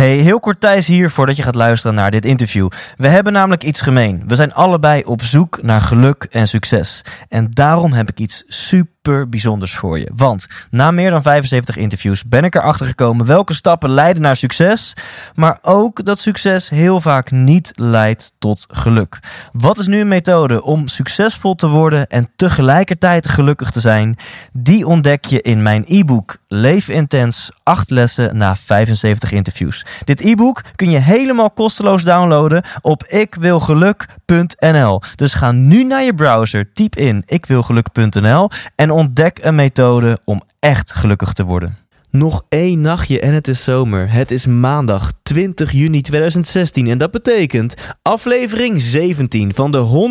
Hey, heel kort Thijs hier voordat je gaat luisteren naar dit interview. We hebben namelijk iets gemeen. We zijn allebei op zoek naar geluk en succes. En daarom heb ik iets super bijzonders voor je. Want na meer dan 75 interviews ben ik erachter gekomen welke stappen leiden naar succes. Maar ook dat succes heel vaak niet leidt tot geluk. Wat is nu een methode om succesvol te worden en tegelijkertijd gelukkig te zijn? Die ontdek je in mijn e-book Leef Intens 8 lessen na 75 interviews. Dit e-book kun je helemaal kosteloos downloaden op ikwilgeluk.nl. Dus ga nu naar je browser, typ in ikwilgeluk.nl en ontdek een methode om echt gelukkig te worden. Nog één nachtje en het is zomer. Het is maandag 20 juni 2016 en dat betekent aflevering 17 van de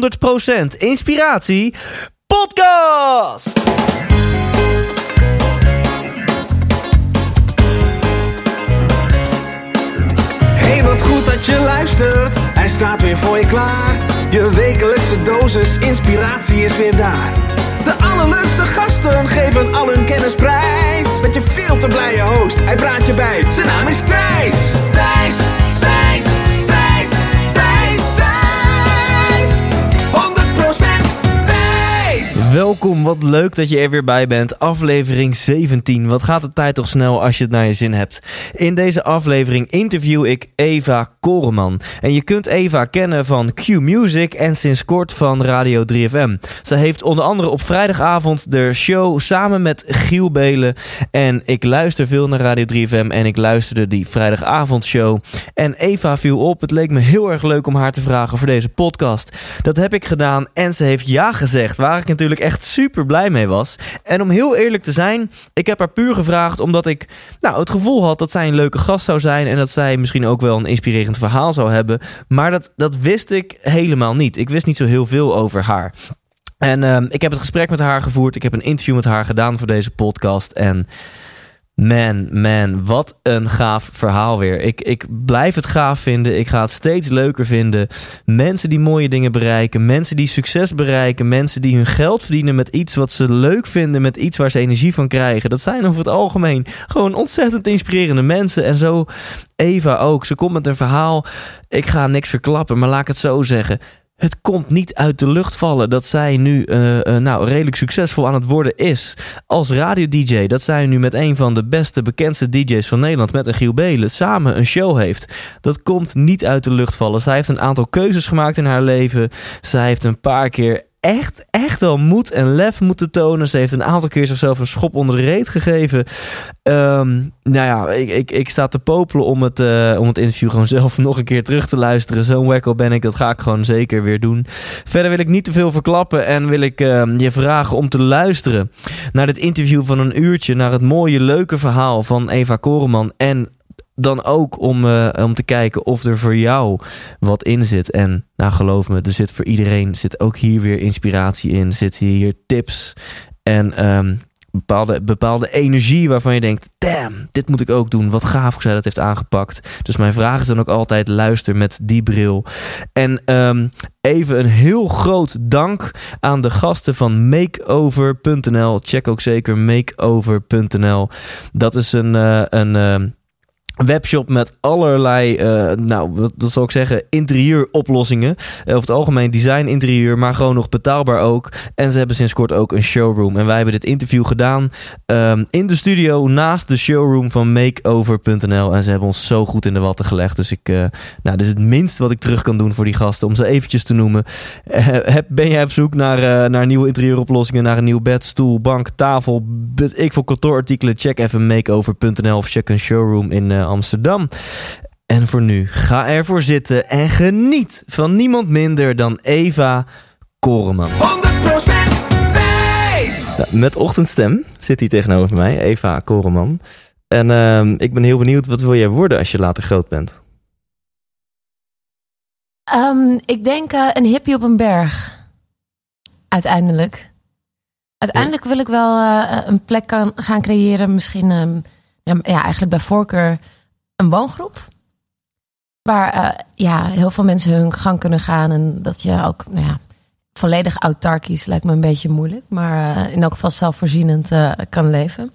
100% Inspiratie Podcast. Hey, wat goed dat je luistert. Hij staat weer voor je klaar. Je wekelijkse dosis inspiratie is weer daar. De allerleukste gasten geven al hun kennis prijs. Met je veel te blije host, hij praat je bij. Zijn naam is Thijs. Thijs, Welkom, wat leuk dat je er weer bij bent. Aflevering 17. Wat gaat de tijd toch snel als je het naar je zin hebt? In deze aflevering interview ik Eva Koreman. En je kunt Eva kennen van Q Music en sinds kort van Radio 3FM. Ze heeft onder andere op vrijdagavond de show samen met Giel Belen. En ik luister veel naar Radio 3FM en ik luisterde die vrijdagavondshow. En Eva viel op. Het leek me heel erg leuk om haar te vragen voor deze podcast. Dat heb ik gedaan en ze heeft ja gezegd, waar ik natuurlijk echt super blij mee was. En om heel eerlijk te zijn, ik heb haar puur gevraagd omdat ik nou, het gevoel had dat zij een leuke gast zou zijn en dat zij misschien ook wel een inspirerend verhaal zou hebben. Maar dat, dat wist ik helemaal niet. Ik wist niet zo heel veel over haar. En ehm, ik heb het gesprek met haar gevoerd. Ik heb een interview met haar gedaan voor deze podcast. En man, man, wat een gaaf verhaal weer. Ik, ik blijf het gaaf vinden. Ik ga het steeds leuker vinden. Mensen die mooie dingen bereiken. Mensen die succes bereiken. Mensen die hun geld verdienen met iets wat ze leuk vinden. Met iets waar ze energie van krijgen. Dat zijn over het algemeen gewoon ontzettend inspirerende mensen. En zo Eva ook. Ze komt met een verhaal. Ik ga niks verklappen, maar laat ik het zo zeggen. Het komt niet uit de lucht vallen dat zij nu uh, uh, nou, redelijk succesvol aan het worden is als radio-dj. Dat zij nu met een van de beste, bekendste DJ's van Nederland, met een Giel Belen, samen een show heeft. Dat komt niet uit de lucht vallen. Zij heeft een aantal keuzes gemaakt in haar leven. Zij heeft een paar keer echt, echt wel moed en lef moeten tonen. Ze heeft een aantal keer zichzelf een schop onder de reet gegeven. Um, nou ja, ik, ik, ik sta te popelen om het, uh, om het interview gewoon zelf nog een keer terug te luisteren. Zo'n wekkel ben ik, dat ga ik gewoon zeker weer doen. Verder wil ik niet te veel verklappen en wil ik uh, je vragen om te luisteren naar dit interview van een uurtje. Naar het mooie, leuke verhaal van Eva Koreman en dan ook om, uh, om te kijken of er voor jou wat in zit. En nou, geloof me, er zit voor iedereen zit ook hier weer inspiratie in. Zitten hier tips en um, bepaalde, bepaalde energie waarvan je denkt: damn, dit moet ik ook doen. Wat gaaf hoe zij dat heeft aangepakt. Dus mijn vraag is dan ook altijd: luister met die bril. En um, even een heel groot dank aan de gasten van makeover.nl. Check ook zeker makeover.nl. Dat is een. Uh, een uh, webshop met allerlei, uh, nou, wat, dat zal ik zeggen, interieuroplossingen. Uh, over het algemeen design interieur, maar gewoon nog betaalbaar ook. En ze hebben sinds kort ook een showroom. En wij hebben dit interview gedaan um, in de studio naast de showroom van makeover.nl. En ze hebben ons zo goed in de watten gelegd. Dus ik, uh, nou, dit is het minst wat ik terug kan doen voor die gasten, om ze eventjes te noemen. heb, ben jij op zoek naar, naar nieuwe interieuroplossingen, naar een nieuw bed, stoel, bank, tafel, ik voor kantoorartikelen? Check even makeover.nl of check een showroom in Amsterdam. En voor nu, ga ervoor zitten en geniet van niemand minder dan Eva Koreman. 100% Thijs. Ja, met ochtendstem zit hij tegenover mij, Eva Koreman. En uh, ik ben heel benieuwd, wat wil jij worden als je later groot bent? Um, ik denk uh, een hippie op een berg. Uiteindelijk. Uiteindelijk ja. wil ik wel uh, een plek kan, gaan creëren, misschien... Um, ja, eigenlijk bij voorkeur een woongroep. Waar uh, ja, heel veel mensen hun gang kunnen gaan. En dat je ook nou ja, volledig autarkisch lijkt me een beetje moeilijk. Maar uh, in elk geval zelfvoorzienend uh, kan leven.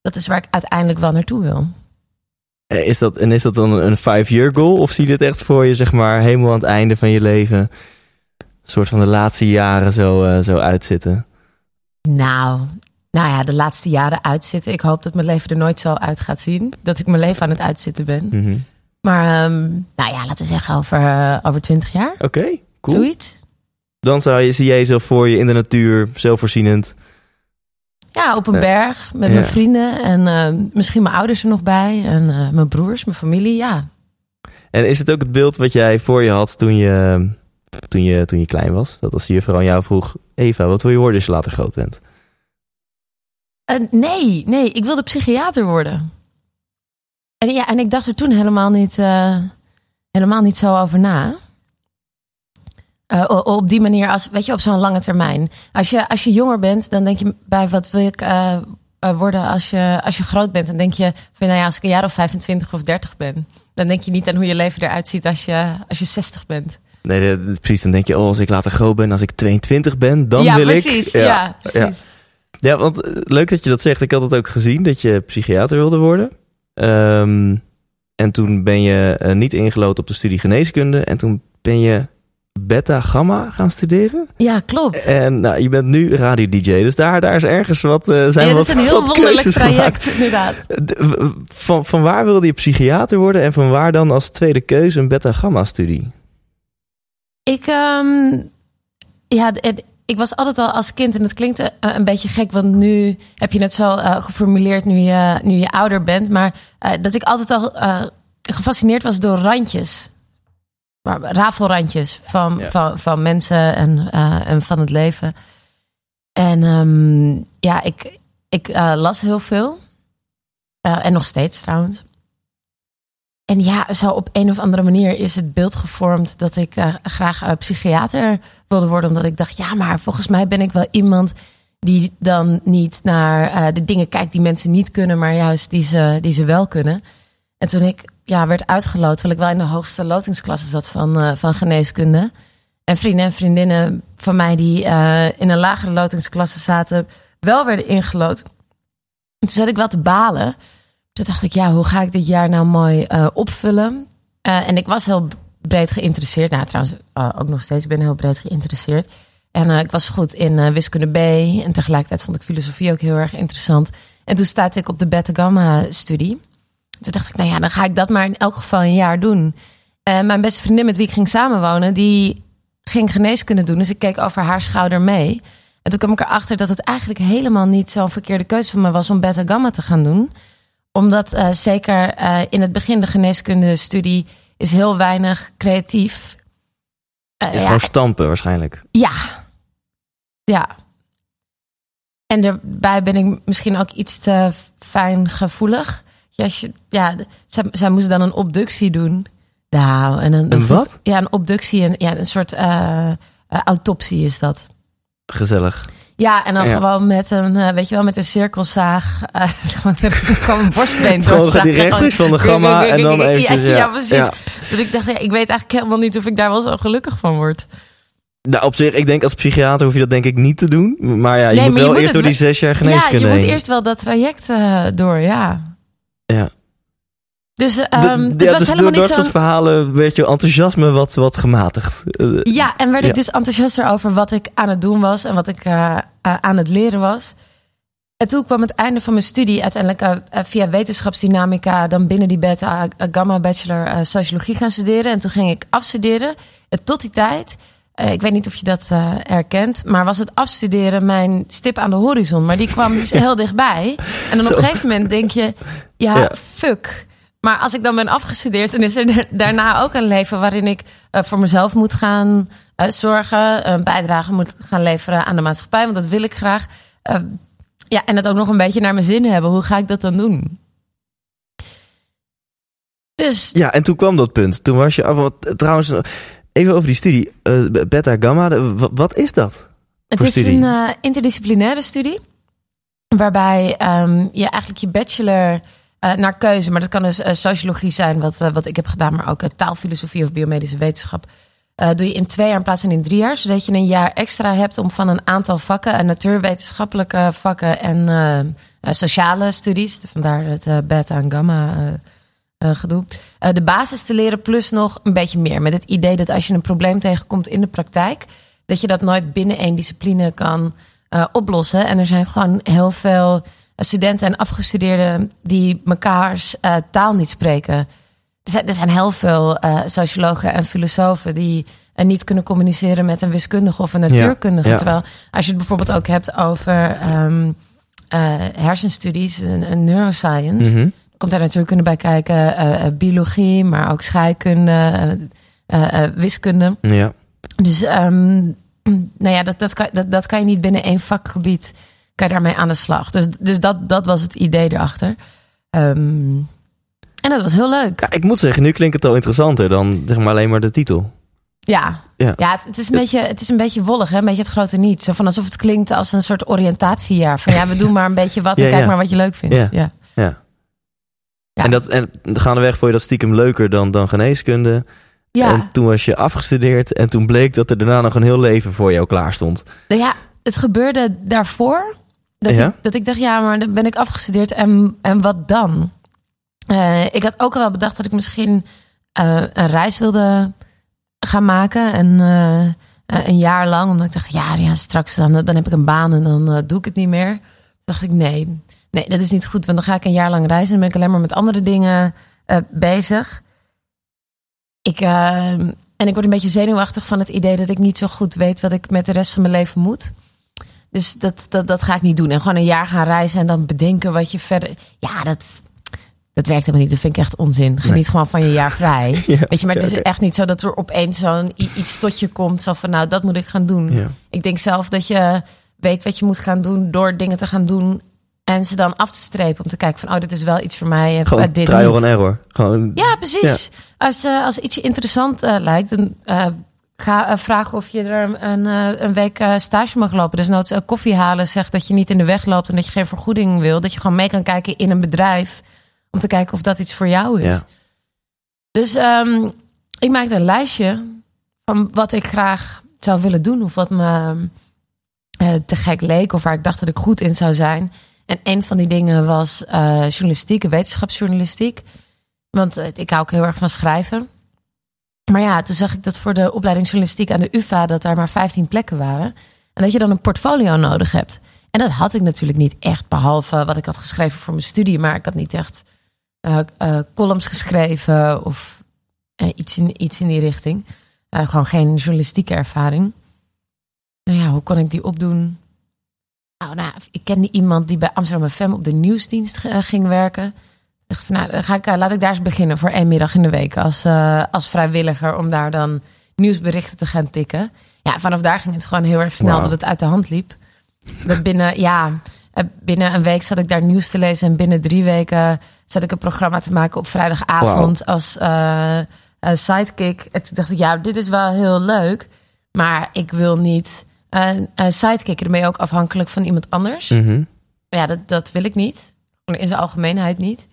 Dat is waar ik uiteindelijk wel naartoe wil. Eh, Is dat, en is dat dan een five-year goal? Of zie je dit echt voor je, zeg maar, helemaal aan het einde van je leven? Een soort van de laatste jaren zo, eh, zo uitzitten? Nou, nou ja, de laatste jaren uitzitten. Ik hoop dat mijn leven er nooit zo uit gaat zien. Dat ik mijn leven aan het uitzitten ben. Mhm. Maar ehm, nou ja, laten we zeggen over, eh, over 20 jaar. Oké, cool. Zoiets. Dan zou je, zie jij jezelf voor je in de natuur, zelfvoorzienend. Ja, op een Ja. berg met Ja. mijn vrienden. En ehm, misschien mijn ouders er nog bij. En eh, mijn broers, mijn familie. Ja, En is het ook het beeld wat jij voor je had toen je, toen je, toen je klein was? Dat als je juffrouw aan jou vroeg, Eva, wat wil je worden als je later groot bent? Eh, nee, nee, ik wilde psychiater worden. En, ja, en ik dacht er toen helemaal niet, eh, helemaal niet zo over na. Eh, op die manier, als, weet je, op zo'n lange termijn. Als je, als je jonger bent, dan denk je bij wat wil ik worden als je, als je groot bent. Dan denk je, van, nou ja, als ik een jaar of 25 of 30 ben. Dan denk je niet aan hoe je leven eruit ziet als je, als je 60 bent. Nee, precies. Dan denk je, oh, als ik later groot ben, als ik 22 ben, dan ja, wil precies, ik... Ja, precies. Ja, want eh, leuk dat je dat zegt. Ik had het ook gezien dat je psychiater wilde worden. Ehm, en toen ben je eh, niet ingelood op de studie geneeskunde. En toen ben je beta-gamma gaan studeren. Ja, klopt. En nou, je bent nu radio-dj. Dus daar, daar is ergens wat... eh zijn ja, dat is een heel wonderlijk keuzes gemaakt. traject, inderdaad. De- Van, van waar wilde je psychiater worden? En van waar dan als tweede keuze een beta-gamma-studie? Ik, ehm, ja, d- het- ik was altijd al als kind, en het klinkt eh, een beetje gek, want nu heb je het zo eh, geformuleerd nu je, nu je ouder bent, maar eh, dat ik altijd al eh, gefascineerd was door randjes. Maar rafelrandjes van, Ja. van, van mensen en, eh, en van het leven. En ehm, ja, ik, ik eh, las heel veel. Eh, en nog steeds trouwens. En ja, zo op een of andere manier is het beeld gevormd dat ik eh, graag eh, psychiater wilde worden. Omdat ik dacht, ja, maar volgens mij ben ik wel iemand die dan niet naar eh, de dingen kijkt die mensen niet kunnen, maar juist die ze, die ze wel kunnen. En toen ik ja, werd uitgeloot, terwijl ik wel in de hoogste lotingsklasse zat van, eh, van geneeskunde. En vrienden en vriendinnen van mij die eh, in een lagere lotingsklasse zaten, wel werden ingelood. En toen zat ik wel te balen. Toen dacht ik, ja, hoe ga ik dit jaar nou mooi opvullen? En ik was heel breed geïnteresseerd. Nou, trouwens, eh, ook nog steeds ben ik heel breed geïnteresseerd. En eh, ik was goed in eh, wiskunde B. En tegelijkertijd vond ik filosofie ook heel erg interessant. En toen stuitte ik op de Beta-Gamma-studie. Toen dacht ik, nou ja, dan ga ik dat maar in elk geval een jaar doen. En mijn beste vriendin met wie ik ging samenwonen, die ging geneeskunde doen. Dus ik keek over haar schouder mee. En toen kwam ik erachter dat het eigenlijk helemaal niet zo'n verkeerde keuze van me was om beta-gamma te gaan doen. Omdat zeker in het begin de geneeskunde studie is heel weinig creatief. Eh, Is ja, gewoon stampen waarschijnlijk. ja. Ja. En daarbij ben ik misschien ook iets te fijngevoelig. Ja, als je, ja zij, zij moest dan een obductie doen. Nou, en een, Een wat? Ja, een obductie. En, ja, een soort eh, autopsie is dat. Gezellig. Ja, en dan Ja. gewoon met een, eh, weet je wel, met een cirkelzaag. eh, gewoon, een borstbeen Gewoon doorzagen. die rechtstreeks van de gamma en dan Ja, eventjes, Ja, ja. precies. Ja. Dus ik dacht, ja, ik weet eigenlijk helemaal niet of ik daar wel zo gelukkig van word. Nou, op zich, ik denk als psychiater hoef je dat denk ik niet te doen. Maar ja, je Nee, moet je wel moet eerst door die zes jaar Ja, geneeskunde je moet heen. eerst wel dat traject eh, door, ja. Ja. Dus De- ehm ja, het dus was door helemaal dat niet zo'n... verhalen werd je enthousiasme wat, wat gematigd. Eh, Ja, en werd Ja. ik dus enthousiaster over wat ik aan het doen was en wat ik eh, eh, aan het leren was. En toen kwam het einde van mijn studie uiteindelijk via wetenschapsdynamica dan binnen die beta gamma bachelor sociologie gaan studeren. En toen ging ik afstuderen. En tot die tijd, ik weet niet of je dat herkent, maar was het afstuderen mijn stip aan de horizon. Maar die kwam dus heel dichtbij. En dan op een gegeven moment denk je, ja, Ja. fuck. Maar als ik dan ben afgestudeerd, dan is er da- daarna ook een leven waarin ik eh, voor mezelf moet gaan eh, zorgen, een bijdrage moet gaan leveren aan de maatschappij, want dat wil ik graag. Eh, ja, en het ook nog een beetje naar mijn zin hebben. Hoe ga ik dat dan doen? Dus Ja, en toen kwam dat punt. Toen was je af. wat- Trouwens, even over die studie. beta gamma, de- wat is dat? het is studie? een interdisciplinaire studie, waarbij ehm, je eigenlijk je bachelor eh, naar keuze, maar dat kan dus eh, sociologie zijn, wat, eh, wat ik heb gedaan, maar ook taalfilosofie of biomedische wetenschap. doe je in twee jaar in plaats van in drie jaar, zodat je een jaar extra hebt om van een aantal vakken, en natuurwetenschappelijke vakken en sociale studies, vandaar het beta en gamma gedoe. De basis te leren plus nog een beetje meer. Met het idee dat als je een probleem tegenkomt in de praktijk, dat je dat nooit binnen één discipline kan oplossen. En er zijn gewoon heel veel studenten en afgestudeerden die mekaars eh, taal niet spreken. Er zijn, er zijn heel veel eh, sociologen en filosofen die eh, niet kunnen communiceren met een wiskundige of een natuurkundige. ja. Terwijl als je het bijvoorbeeld ook hebt over ehm, eh, hersenstudies en, en neuroscience, Mhm. komt daar natuurkunde bij kijken, biologie, maar ook scheikunde, wiskunde. Ja. Dus ehm, nou ja, dat, dat, kan, dat, dat kan je niet binnen één vakgebied kan je daarmee aan de slag. Dus, dus dat, dat was het idee erachter. Ehm, en dat was heel leuk. Ja, ik moet zeggen, nu klinkt het al interessanter dan zeg maar alleen maar de titel. Ja, Ja. ja. het, het is een beetje, het is een beetje wollig, hè? een beetje het grote niet. Zo van alsof het klinkt als een soort oriëntatiejaar. Van ja, we doen maar een beetje wat en Ja, kijk ja. maar wat je leuk vindt. Ja. Ja. Ja. Ja. En, dat, en gaandeweg vond je dat stiekem leuker dan, dan geneeskunde. Ja. En toen was je afgestudeerd en toen bleek dat er daarna nog een heel leven voor jou klaar stond. Nou ja, het gebeurde daarvoor. Dat, Ja? ik, dat ik dacht, ja, maar dan ben ik afgestudeerd en, en wat dan? Eh, ik had ook al wel bedacht dat ik misschien eh, een reis wilde gaan maken. En eh, een jaar lang. Omdat ik dacht, ja, ja straks dan, dan heb ik een baan en dan doe ik het niet meer. Toen dacht ik, nee, nee, dat is niet goed. Want dan ga ik een jaar lang reizen en ben ik alleen maar met andere dingen bezig. Ik, en ik word een beetje zenuwachtig van het idee dat ik niet zo goed weet wat ik met de rest van mijn leven moet. Dus dat, dat, dat ga ik niet doen. En gewoon een jaar gaan reizen en dan bedenken wat je verder. Ja, dat, dat werkt helemaal niet. Dat vind ik echt onzin. Geniet Nee. gewoon van je jaar vrij. Ja, Weet je, maar het is echt niet zo dat er opeens zo'n iets tot je komt. Zo van, nou, dat moet ik gaan doen. Ja. Ik denk zelf dat je weet wat je moet gaan doen door dingen te gaan doen. En ze dan af te strepen om te kijken van, oh, dit is wel iets voor mij. Gewoon eh, dit trial niet. and error. Gewoon, Ja, precies. Als, eh, als iets je interessant eh, lijkt, dan ga eh, vragen of je er een, eh, een week eh, stage mag lopen. Dus noods eh, koffie halen, zegt dat je niet in de weg loopt en dat je geen vergoeding wil. Dat je gewoon mee kan kijken in een bedrijf om te kijken of dat iets voor jou is. Ja. Dus ehm, ik maakte een lijstje van wat ik graag zou willen doen of wat me eh, te gek leek of waar ik dacht dat ik goed in zou zijn. En een van die dingen was eh, journalistiek, wetenschapsjournalistiek. Want eh, ik hou ook heel erg van schrijven. Maar ja, toen zag ik dat voor de opleiding journalistiek aan de UvA... dat daar maar 15 plekken waren. En dat je dan een portfolio nodig hebt. En dat had ik natuurlijk niet echt, behalve wat ik had geschreven voor mijn studie. Maar ik had niet echt eh, eh, columns geschreven of eh, iets, in, iets in die richting. Gewoon geen journalistieke ervaring. Nou ja, hoe kon ik die opdoen? Nou, nou, ik kende iemand die bij Amsterdam FM op de nieuwsdienst ging werken. Dacht van, nou, dan ga ik, eh, laat ik daar eens beginnen voor één middag in de week als, eh, als vrijwilliger om daar dan nieuwsberichten te gaan tikken. Ja, vanaf daar ging het gewoon heel erg snel dat het uit de hand liep. Dat binnen, ja, eh, binnen een week zat ik daar nieuws te lezen en binnen drie weken zat ik een programma te maken op vrijdagavond als sidekick. En toen dacht ik, ja, dit is wel heel leuk, maar ik wil niet eh uh, sidekicken. Dan ben je ook afhankelijk van iemand anders. Mhm. Ja, dat, dat wil ik niet. In zijn algemeenheid niet.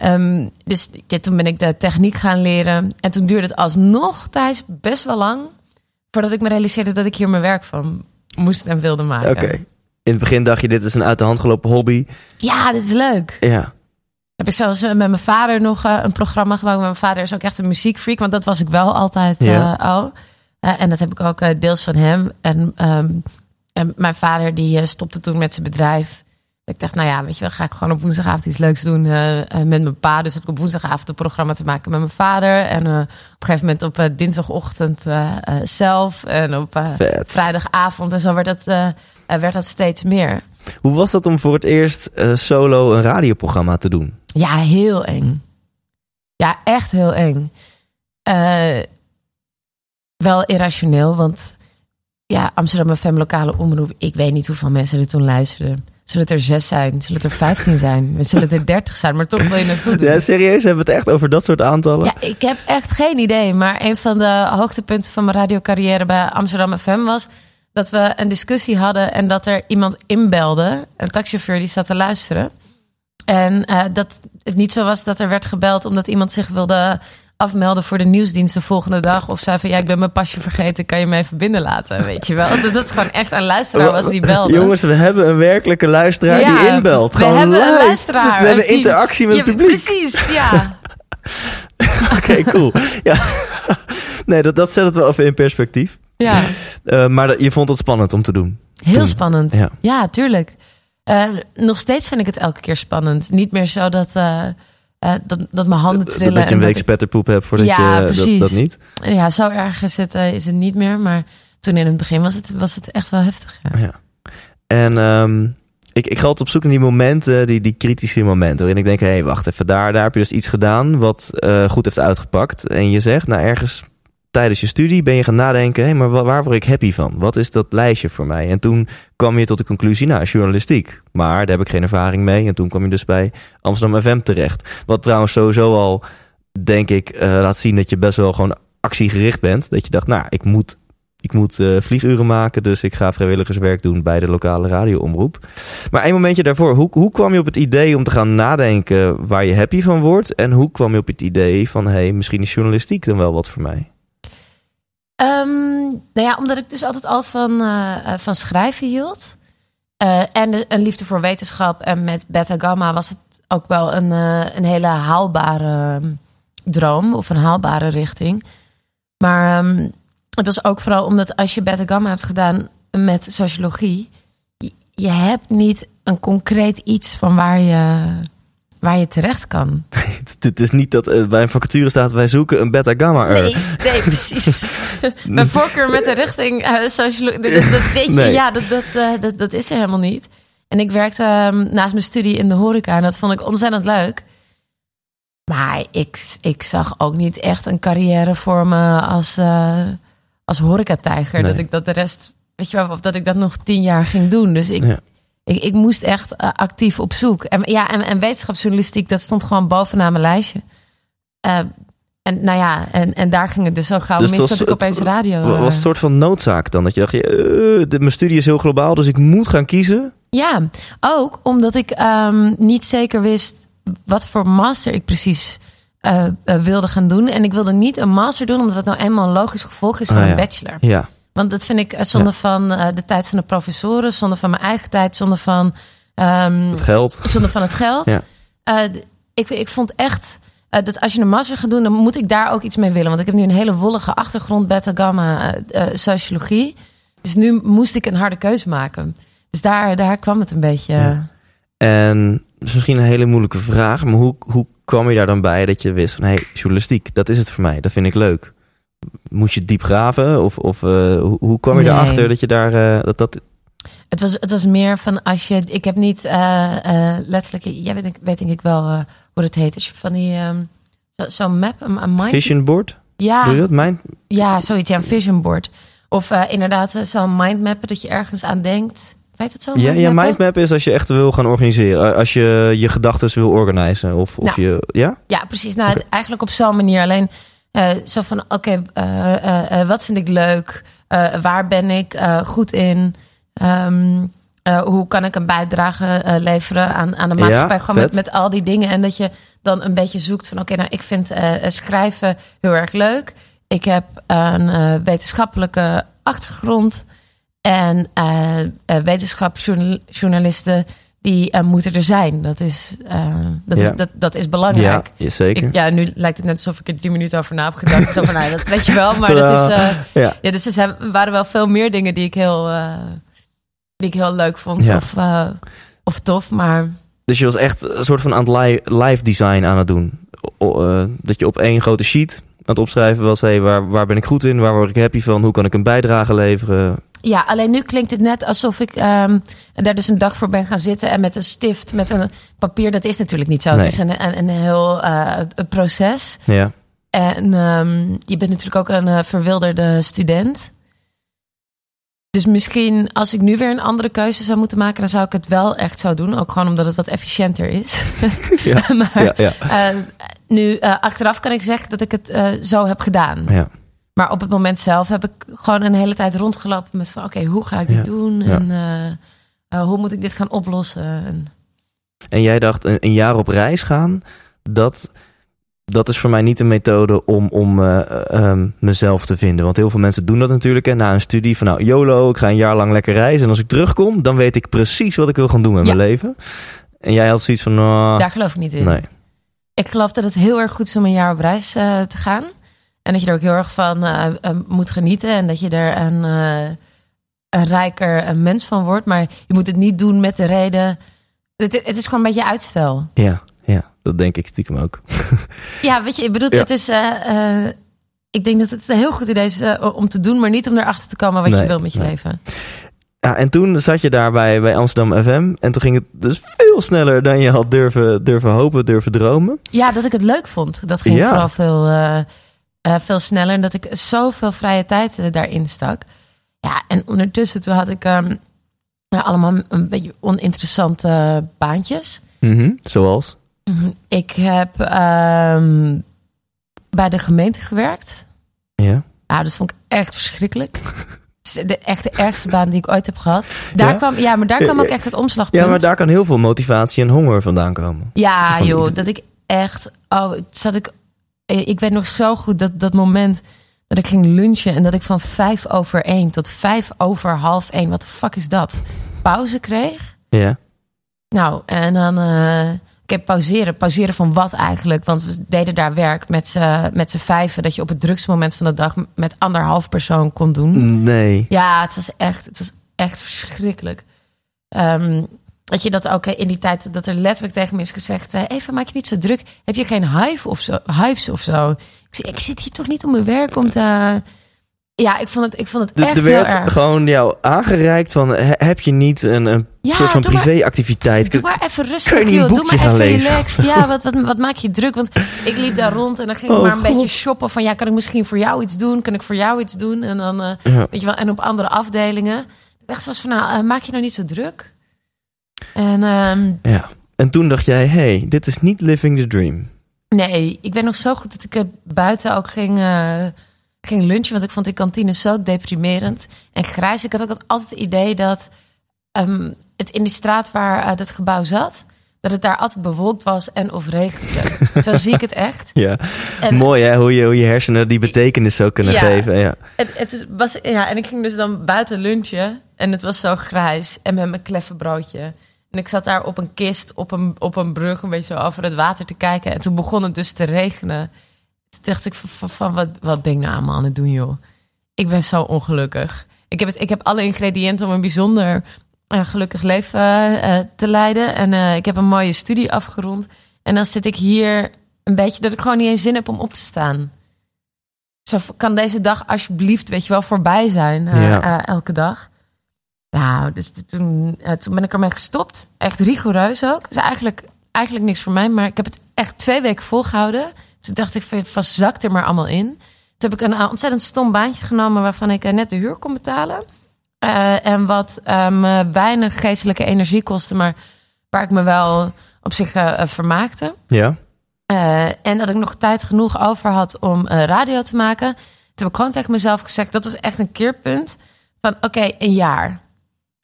Ehm, dus ja, toen ben ik de techniek gaan leren. En toen duurde het alsnog, Thijs, best wel lang... voordat ik me realiseerde dat ik hier mijn werk van moest en wilde maken. Oké. In het begin dacht je, dit is een uit de hand gelopen hobby. Ja, dit is leuk. Ja. Heb ik zelfs met mijn vader nog eh, een programma gemaakt. Mijn vader is ook echt een muziekfreak, want dat was ik wel altijd Ja. eh, al. Eh, en dat heb ik ook deels van hem. En, ehm, en mijn vader die stopte toen met zijn bedrijf. Ik dacht, nou ja, weet je wel, ga ik gewoon op woensdagavond iets leuks doen eh, eh, met mijn pa. Dus had ik op woensdagavond een programma te maken met mijn vader. En eh, op een gegeven moment op dinsdagochtend zelf. En op vrijdagavond. En zo werd dat, werd dat steeds meer. Hoe was dat om voor het eerst solo een radioprogramma te doen? Ja, heel eng. Ja, echt heel eng. Wel irrationeel, want ja, Amsterdam FM lokale omroep. Ik weet niet hoeveel mensen er toen luisterden. Zullen het er zes zijn? Zullen het er vijftien zijn? Zullen het er dertig zijn? Maar toch wil je het goed doen. Ja, serieus? Hebben we het echt over dat soort aantallen? Ja, ik heb echt geen idee. Maar een van de hoogtepunten van mijn radiocarrière bij Amsterdam FM was dat we een discussie hadden en dat er iemand inbelde, een taxichauffeur die zat te luisteren. En eh, dat het niet zo was dat er werd gebeld omdat iemand zich wilde afmelden voor de nieuwsdienst de volgende dag. Of zei van ja, ik ben mijn pasje vergeten, kan je me even binnenlaten? Weet je wel? Dat het gewoon echt een luisteraar was die belde. Jongens, we hebben een werkelijke luisteraar Ja, die inbelt. we Gewoon hebben een luisteraar. We hebben interactie met Ja, het publiek. Precies, ja. Oké, cool. Ja. Nee, dat, dat zet het wel even in perspectief. Ja, Eh, maar dat- je vond het spannend om te doen. heel Toen. spannend. Ja. Ja, tuurlijk. Eh, nog steeds vind ik het elke keer spannend. Niet meer zo dat, eh, eh, dat, dat mijn handen Dat, trillen. dat je en een week spetterpoep hebt voordat Ja, je dat, precies. dat niet. Ja, zo erg is het, eh, is het niet meer. Maar toen in het begin was het, was het echt wel heftig. Ja. Ja. En ehm, ik, ik ga altijd op zoek naar die momenten, die, die kritische momenten. Waarin ik denk, hé, hey, wacht even, daar, daar heb je dus iets gedaan wat eh, goed heeft uitgepakt. En je zegt, nou ergens tijdens je studie ben je gaan nadenken, hé, hey, maar wa- waar word ik happy van? Wat is dat lijstje voor mij? En toen kwam je tot de conclusie, nou, journalistiek. Maar daar heb ik geen ervaring mee. En toen kwam je dus bij Amsterdam FM terecht. Wat trouwens sowieso al, denk ik, eh, laat zien dat je best wel gewoon actiegericht bent. Dat je dacht, nou, ik moet ik moet eh, vlieguren maken, dus ik ga vrijwilligerswerk doen bij de lokale radioomroep. Maar een momentje daarvoor, hoe, hoe kwam je op het idee om te gaan nadenken waar je happy van wordt? En hoe kwam je op het idee van, hé, hey, misschien is journalistiek dan wel wat voor mij? Ehm, nou ja, omdat ik dus altijd al van, eh, eh, van schrijven hield. Eh, en een liefde voor wetenschap. En met Beta Gamma was het ook wel een, een hele haalbare ehm, droom. Of een haalbare richting. Maar ehm, het was ook vooral omdat als je Beta Gamma hebt gedaan met sociologie. Je hebt niet een concreet iets van waar je, waar je terecht kan. Het, is niet dat eh, bij een vacature staat, wij zoeken een beta-gamma-er. Nee, nee, precies. Mijn voorkeur met de richting eh sociologie. Dat, dat, dat weet je, Nee. ja, dat, dat, eh, dat, dat is er helemaal niet. En ik werkte ehm, naast mijn studie in de horeca en dat vond ik ontzettend leuk. Maar ik, ik zag ook niet echt een carrière voor me als, eh als horecatijger. Nee. Dat ik dat de rest, weet je wel, of dat ik dat nog tien jaar ging doen. Dus ik, Ja. Ik, ik moest echt eh, actief op zoek. En, ja, en, en wetenschapsjournalistiek, dat stond gewoon bovenaan mijn lijstje. Eh, en nou ja, en, en daar ging het dus zo gauw Dus mis dat was- ik opeens het radio... Was eh, het een soort van noodzaak dan? Dat je dacht, de, mijn studie is heel globaal, dus ik moet gaan kiezen. Ja, ook omdat ik ehm, niet zeker wist wat voor master ik precies wilde gaan doen. En ik wilde niet een master doen, omdat het nou eenmaal een logisch gevolg is van Ah, een bachelor. Ja, Want dat vind ik eh, zonde Ja. van eh, de tijd van de professoren, zonde van mijn eigen tijd, zonde van, ehm, het geld. zonde van het geld. Ja. Eh, ik, ik vond echt dat als je een master gaat doen, dan moet ik daar ook iets mee willen. Want ik heb nu een hele wollige achtergrond, beta, gamma, sociologie. Dus nu moest ik een harde keuze maken. Dus daar, daar kwam het een beetje. Ja. En is misschien een hele moeilijke vraag, maar hoe, hoe kwam je daar dan bij dat je wist van, hé, hey, journalistiek, dat is het voor mij, dat vind ik leuk. Moest je diep graven of, of eh, hoe, kwam je Nee. erachter dat je daar, eh, dat dat... Het was, het was meer van als je. Ik heb niet eh, letterlijk. Jij weet, weet denk ik wel hoe het heet. Als je van die. zo- Zo'n map, een, een mind. Vision board? Ja, Doe je dat? Mijn? ja, zoiets. Ja, een vision board. Of inderdaad zo'n mindmappen dat je ergens aan denkt. Weet het zo? Ja, ja, mindmap is als je echt wil gaan organiseren. Als je je gedachten wil organiseren. Of, of Nou. je, ja? Ja, precies. Nou, eigenlijk op zo'n manier. Alleen eh, zo van, oké, eh, eh, wat vind ik leuk? Waar ben ik goed in? Ehm, eh, hoe kan ik een bijdrage leveren aan, aan de Ja, maatschappij? Gewoon met, met al die dingen. En dat je dan een beetje zoekt van, oké, nou, ik vind schrijven heel erg leuk. Ik heb een wetenschappelijke achtergrond. En eh, wetenschapsjournalisten, die eh, moeten er zijn. Dat is, eh, dat, Ja. is, dat, dat is belangrijk. Ja, zeker. Ik, ja, nu lijkt het net alsof ik er drie minuten over na heb gedacht. Zo van, nou, dat weet je wel, maar dat is... eh, ja. ja, dus er zijn, waren wel veel meer dingen die ik heel, die ik heel leuk vond Ja. of, of tof. Maar Dus je was echt een soort van aan het li- live design aan het doen. O- dat je op één grote sheet aan het opschrijven was... Hey, waar, waar ben ik goed in? Waar word ik happy van? Hoe kan ik een bijdrage leveren? Ja, alleen nu klinkt het net alsof ik ehm, daar dus een dag voor ben gaan zitten... en met een stift, met een papier. Dat is natuurlijk niet zo. Nee. Het is een, een, een heel eh, een proces. Ja, En ehm, je bent natuurlijk ook een eh, verwilderde student. Dus misschien als ik nu weer een andere keuze zou moeten maken, dan zou ik het wel echt zo doen. Ook gewoon omdat het wat efficiënter is. Ja, maar ja, ja. eh, nu achteraf kan ik zeggen dat ik het zo heb gedaan. ja. Maar op het moment zelf heb ik gewoon een hele tijd rondgelopen met van oké, hoe ga ik dit Ja, doen? En eh, eh, hoe moet ik dit gaan oplossen? En, En jij dacht een, een jaar op reis gaan, dat, dat is voor mij niet een methode om, om eh, ehm, mezelf te vinden. Want heel veel mensen doen dat natuurlijk. En na een studie van nou, YOLO, ik ga een jaar lang lekker reizen. En als ik terugkom, dan weet ik precies wat ik wil gaan doen met Ja. mijn leven. En jij had zoiets van, nou, Daar geloof ik niet in. nee. ik geloof dat het heel erg goed is om een jaar op reis te gaan. En dat je er ook heel erg van eh, eh, moet genieten. En dat je er een, eh, een rijker een mens van wordt. Maar je moet het niet doen met de reden. Het, het is gewoon een beetje uitstel. Ja, ja, dat denk ik stiekem ook. Ja, weet je, ik bedoel, Ja. het is. ik denk dat het een heel goed idee is om te doen, maar niet om erachter te komen wat Nee, je wil met je nee. leven. Ja, en toen zat je daar bij, bij Amsterdam FM. En toen ging het dus veel sneller dan je had durven, durven hopen, durven dromen. Ja, dat ik het leuk vond. Dat ging Ja. vooral veel, eh, veel sneller. En dat ik zoveel vrije tijd eh, daarin stak. Ja, en ondertussen toen had ik ehm, ja, allemaal een beetje oninteressante baantjes. Mhm, Zoals? Ik heb ehm, bij de gemeente gewerkt. Ja. Ja, dat vond ik echt verschrikkelijk. De echt de ergste baan die ik ooit heb gehad. Daar Ja? kwam, ja, maar daar kwam ook echt het omslagpunt. ja, maar daar kan heel veel motivatie en honger vandaan komen. Ja, Van joh, iets- dat ik echt. Oh, zat ik. Eh, Ik weet nog zo goed dat dat moment dat ik ging lunchen en dat ik van vijf over één tot vijf over half één, wat de fuck is dat? Pauze kreeg. Ja. Nou, en dan. eh ik heb pauzeren. Pauzeren van wat eigenlijk? Want we deden daar werk met z'n met z'n vijven. Dat je op het drukste moment van de dag met anderhalf persoon kon doen. Nee. Ja, het was echt, het was echt verschrikkelijk. Ehm dat je dat ook eh, in die tijd, dat er letterlijk tegen me is gezegd: eh, Eva, maak je niet zo druk. Heb je geen hive of zo, hives of zo? Ik, ik zit hier toch niet om mijn werk om te. Ja, ik vond het, ik vond het echt heel werd erg. gewoon jou aangereikt van... he- heb je niet een, een Ja, soort van privéactiviteit? Doe maar even rustig, Kun je joh. Doe maar even lezen? relaxed. Ja, wat, wat, wat maak je druk? Want ik liep daar rond en dan ging ik Oh, maar een God. beetje shoppen. Van ja, kan ik misschien voor jou iets doen? Kan ik voor jou iets doen? En dan, eh, Ja. weet je wel, en op andere afdelingen. Ik dacht zoals van, nou, maak je nou niet zo druk? En ehm, Ja. En toen dacht jij, hey, dit is niet living the dream. nee, ik weet nog zo goed dat ik buiten ook ging, eh, ging lunchen. Want ik vond die kantine zo deprimerend en grijs. Ik had ook altijd het idee dat ehm, het in die straat waar eh, dat gebouw zat... dat het daar altijd bewolkt was en of regende. zo zie ik het echt. Ja. En Mooi hè, hoe je, hoe je hersenen die betekenis zo kunnen Ja. geven. Ja. Het, het was, ja, en ik ging dus dan buiten lunchen. En het was zo grijs. En met mijn kleffenbroodje. En ik zat daar op een kist, op een, op een brug, een beetje zo over het water te kijken. En toen begon het dus te regenen. Toen dacht ik van, wat, wat ben ik nou allemaal aan het doen, joh? Ik ben zo ongelukkig. Ik heb, het, ik heb alle ingrediënten om een bijzonder eh, gelukkig leven eh, te leiden. En eh, ik heb een mooie studie afgerond. En dan zit ik hier een beetje dat ik gewoon niet eens zin heb om op te staan. Zo kan deze dag alsjeblieft, weet je wel, voorbij zijn Ja. elke dag. Nou, dus toen, eh, toen ben ik ermee gestopt. Echt rigoureus ook. Dus eigenlijk, eigenlijk niks voor mij. Maar ik heb het echt twee weken volgehouden. Toen dacht ik, van, van zak er maar allemaal in. Toen heb ik een eh, ontzettend stom baantje genomen... waarvan ik eh, net de huur kon betalen. En wat me weinig geestelijke energie kostte... maar waar ik me wel op zich vermaakte. ja. En dat ik nog tijd genoeg over had om radio te maken. Toen heb ik gewoon tegen mezelf gezegd, dat was echt een keerpunt. Van oké, een jaar.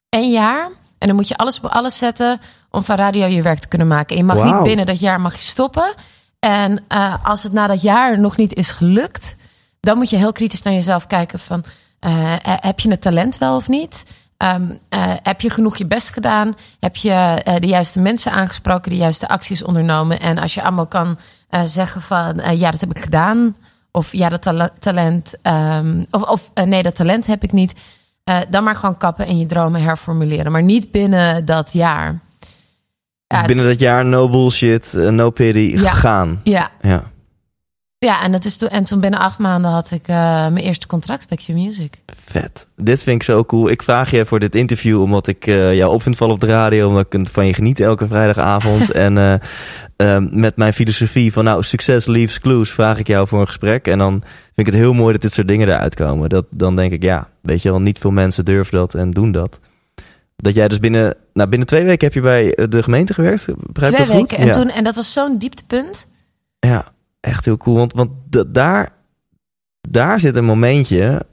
Een jaar. En dan moet je alles op alles zetten om van radio je werk te kunnen maken. En je mag niet binnen dat jaar mag je stoppen. En eh, als het na dat jaar nog niet is gelukt, dan moet je heel kritisch naar jezelf kijken van eh, eh, heb je het talent wel of niet? Ehm, eh, heb je genoeg je best gedaan? Heb je de juiste mensen aangesproken, de juiste acties ondernomen? En als je allemaal kan zeggen van ja, dat heb ik gedaan. Of ja, dat talent. ehm, of of nee, dat talent heb ik niet. Eh, dan maar gewoon kappen en je dromen herformuleren. Maar niet binnen dat jaar. Ja, Binnen dat jaar no bullshit, eh, no pity, Ja. gaan. ja, Ja. Ja, en, dat is toen, en toen binnen acht maanden had ik eh, mijn eerste contract bij Q Music. Vet. Dit vind ik zo cool. Ik vraag je voor dit interview omdat ik eh, jou op vind vallen op de radio. Omdat ik van je geniet elke vrijdagavond. en eh, ehm, met mijn filosofie van nou, succes leaves clues vraag ik jou voor een gesprek. En dan vind ik het heel mooi dat dit soort dingen eruit komen. Dat, dan denk ik ja, weet je wel, niet veel mensen durven dat en doen dat. Dat jij dus binnen, nou, binnen twee weken heb je bij de gemeente gewerkt. Begrijp Twee dat goed? weken. En, ja. toen, en dat was zo'n dieptepunt. Ja, echt heel cool. Want, want da- daar, daar zit een momentje.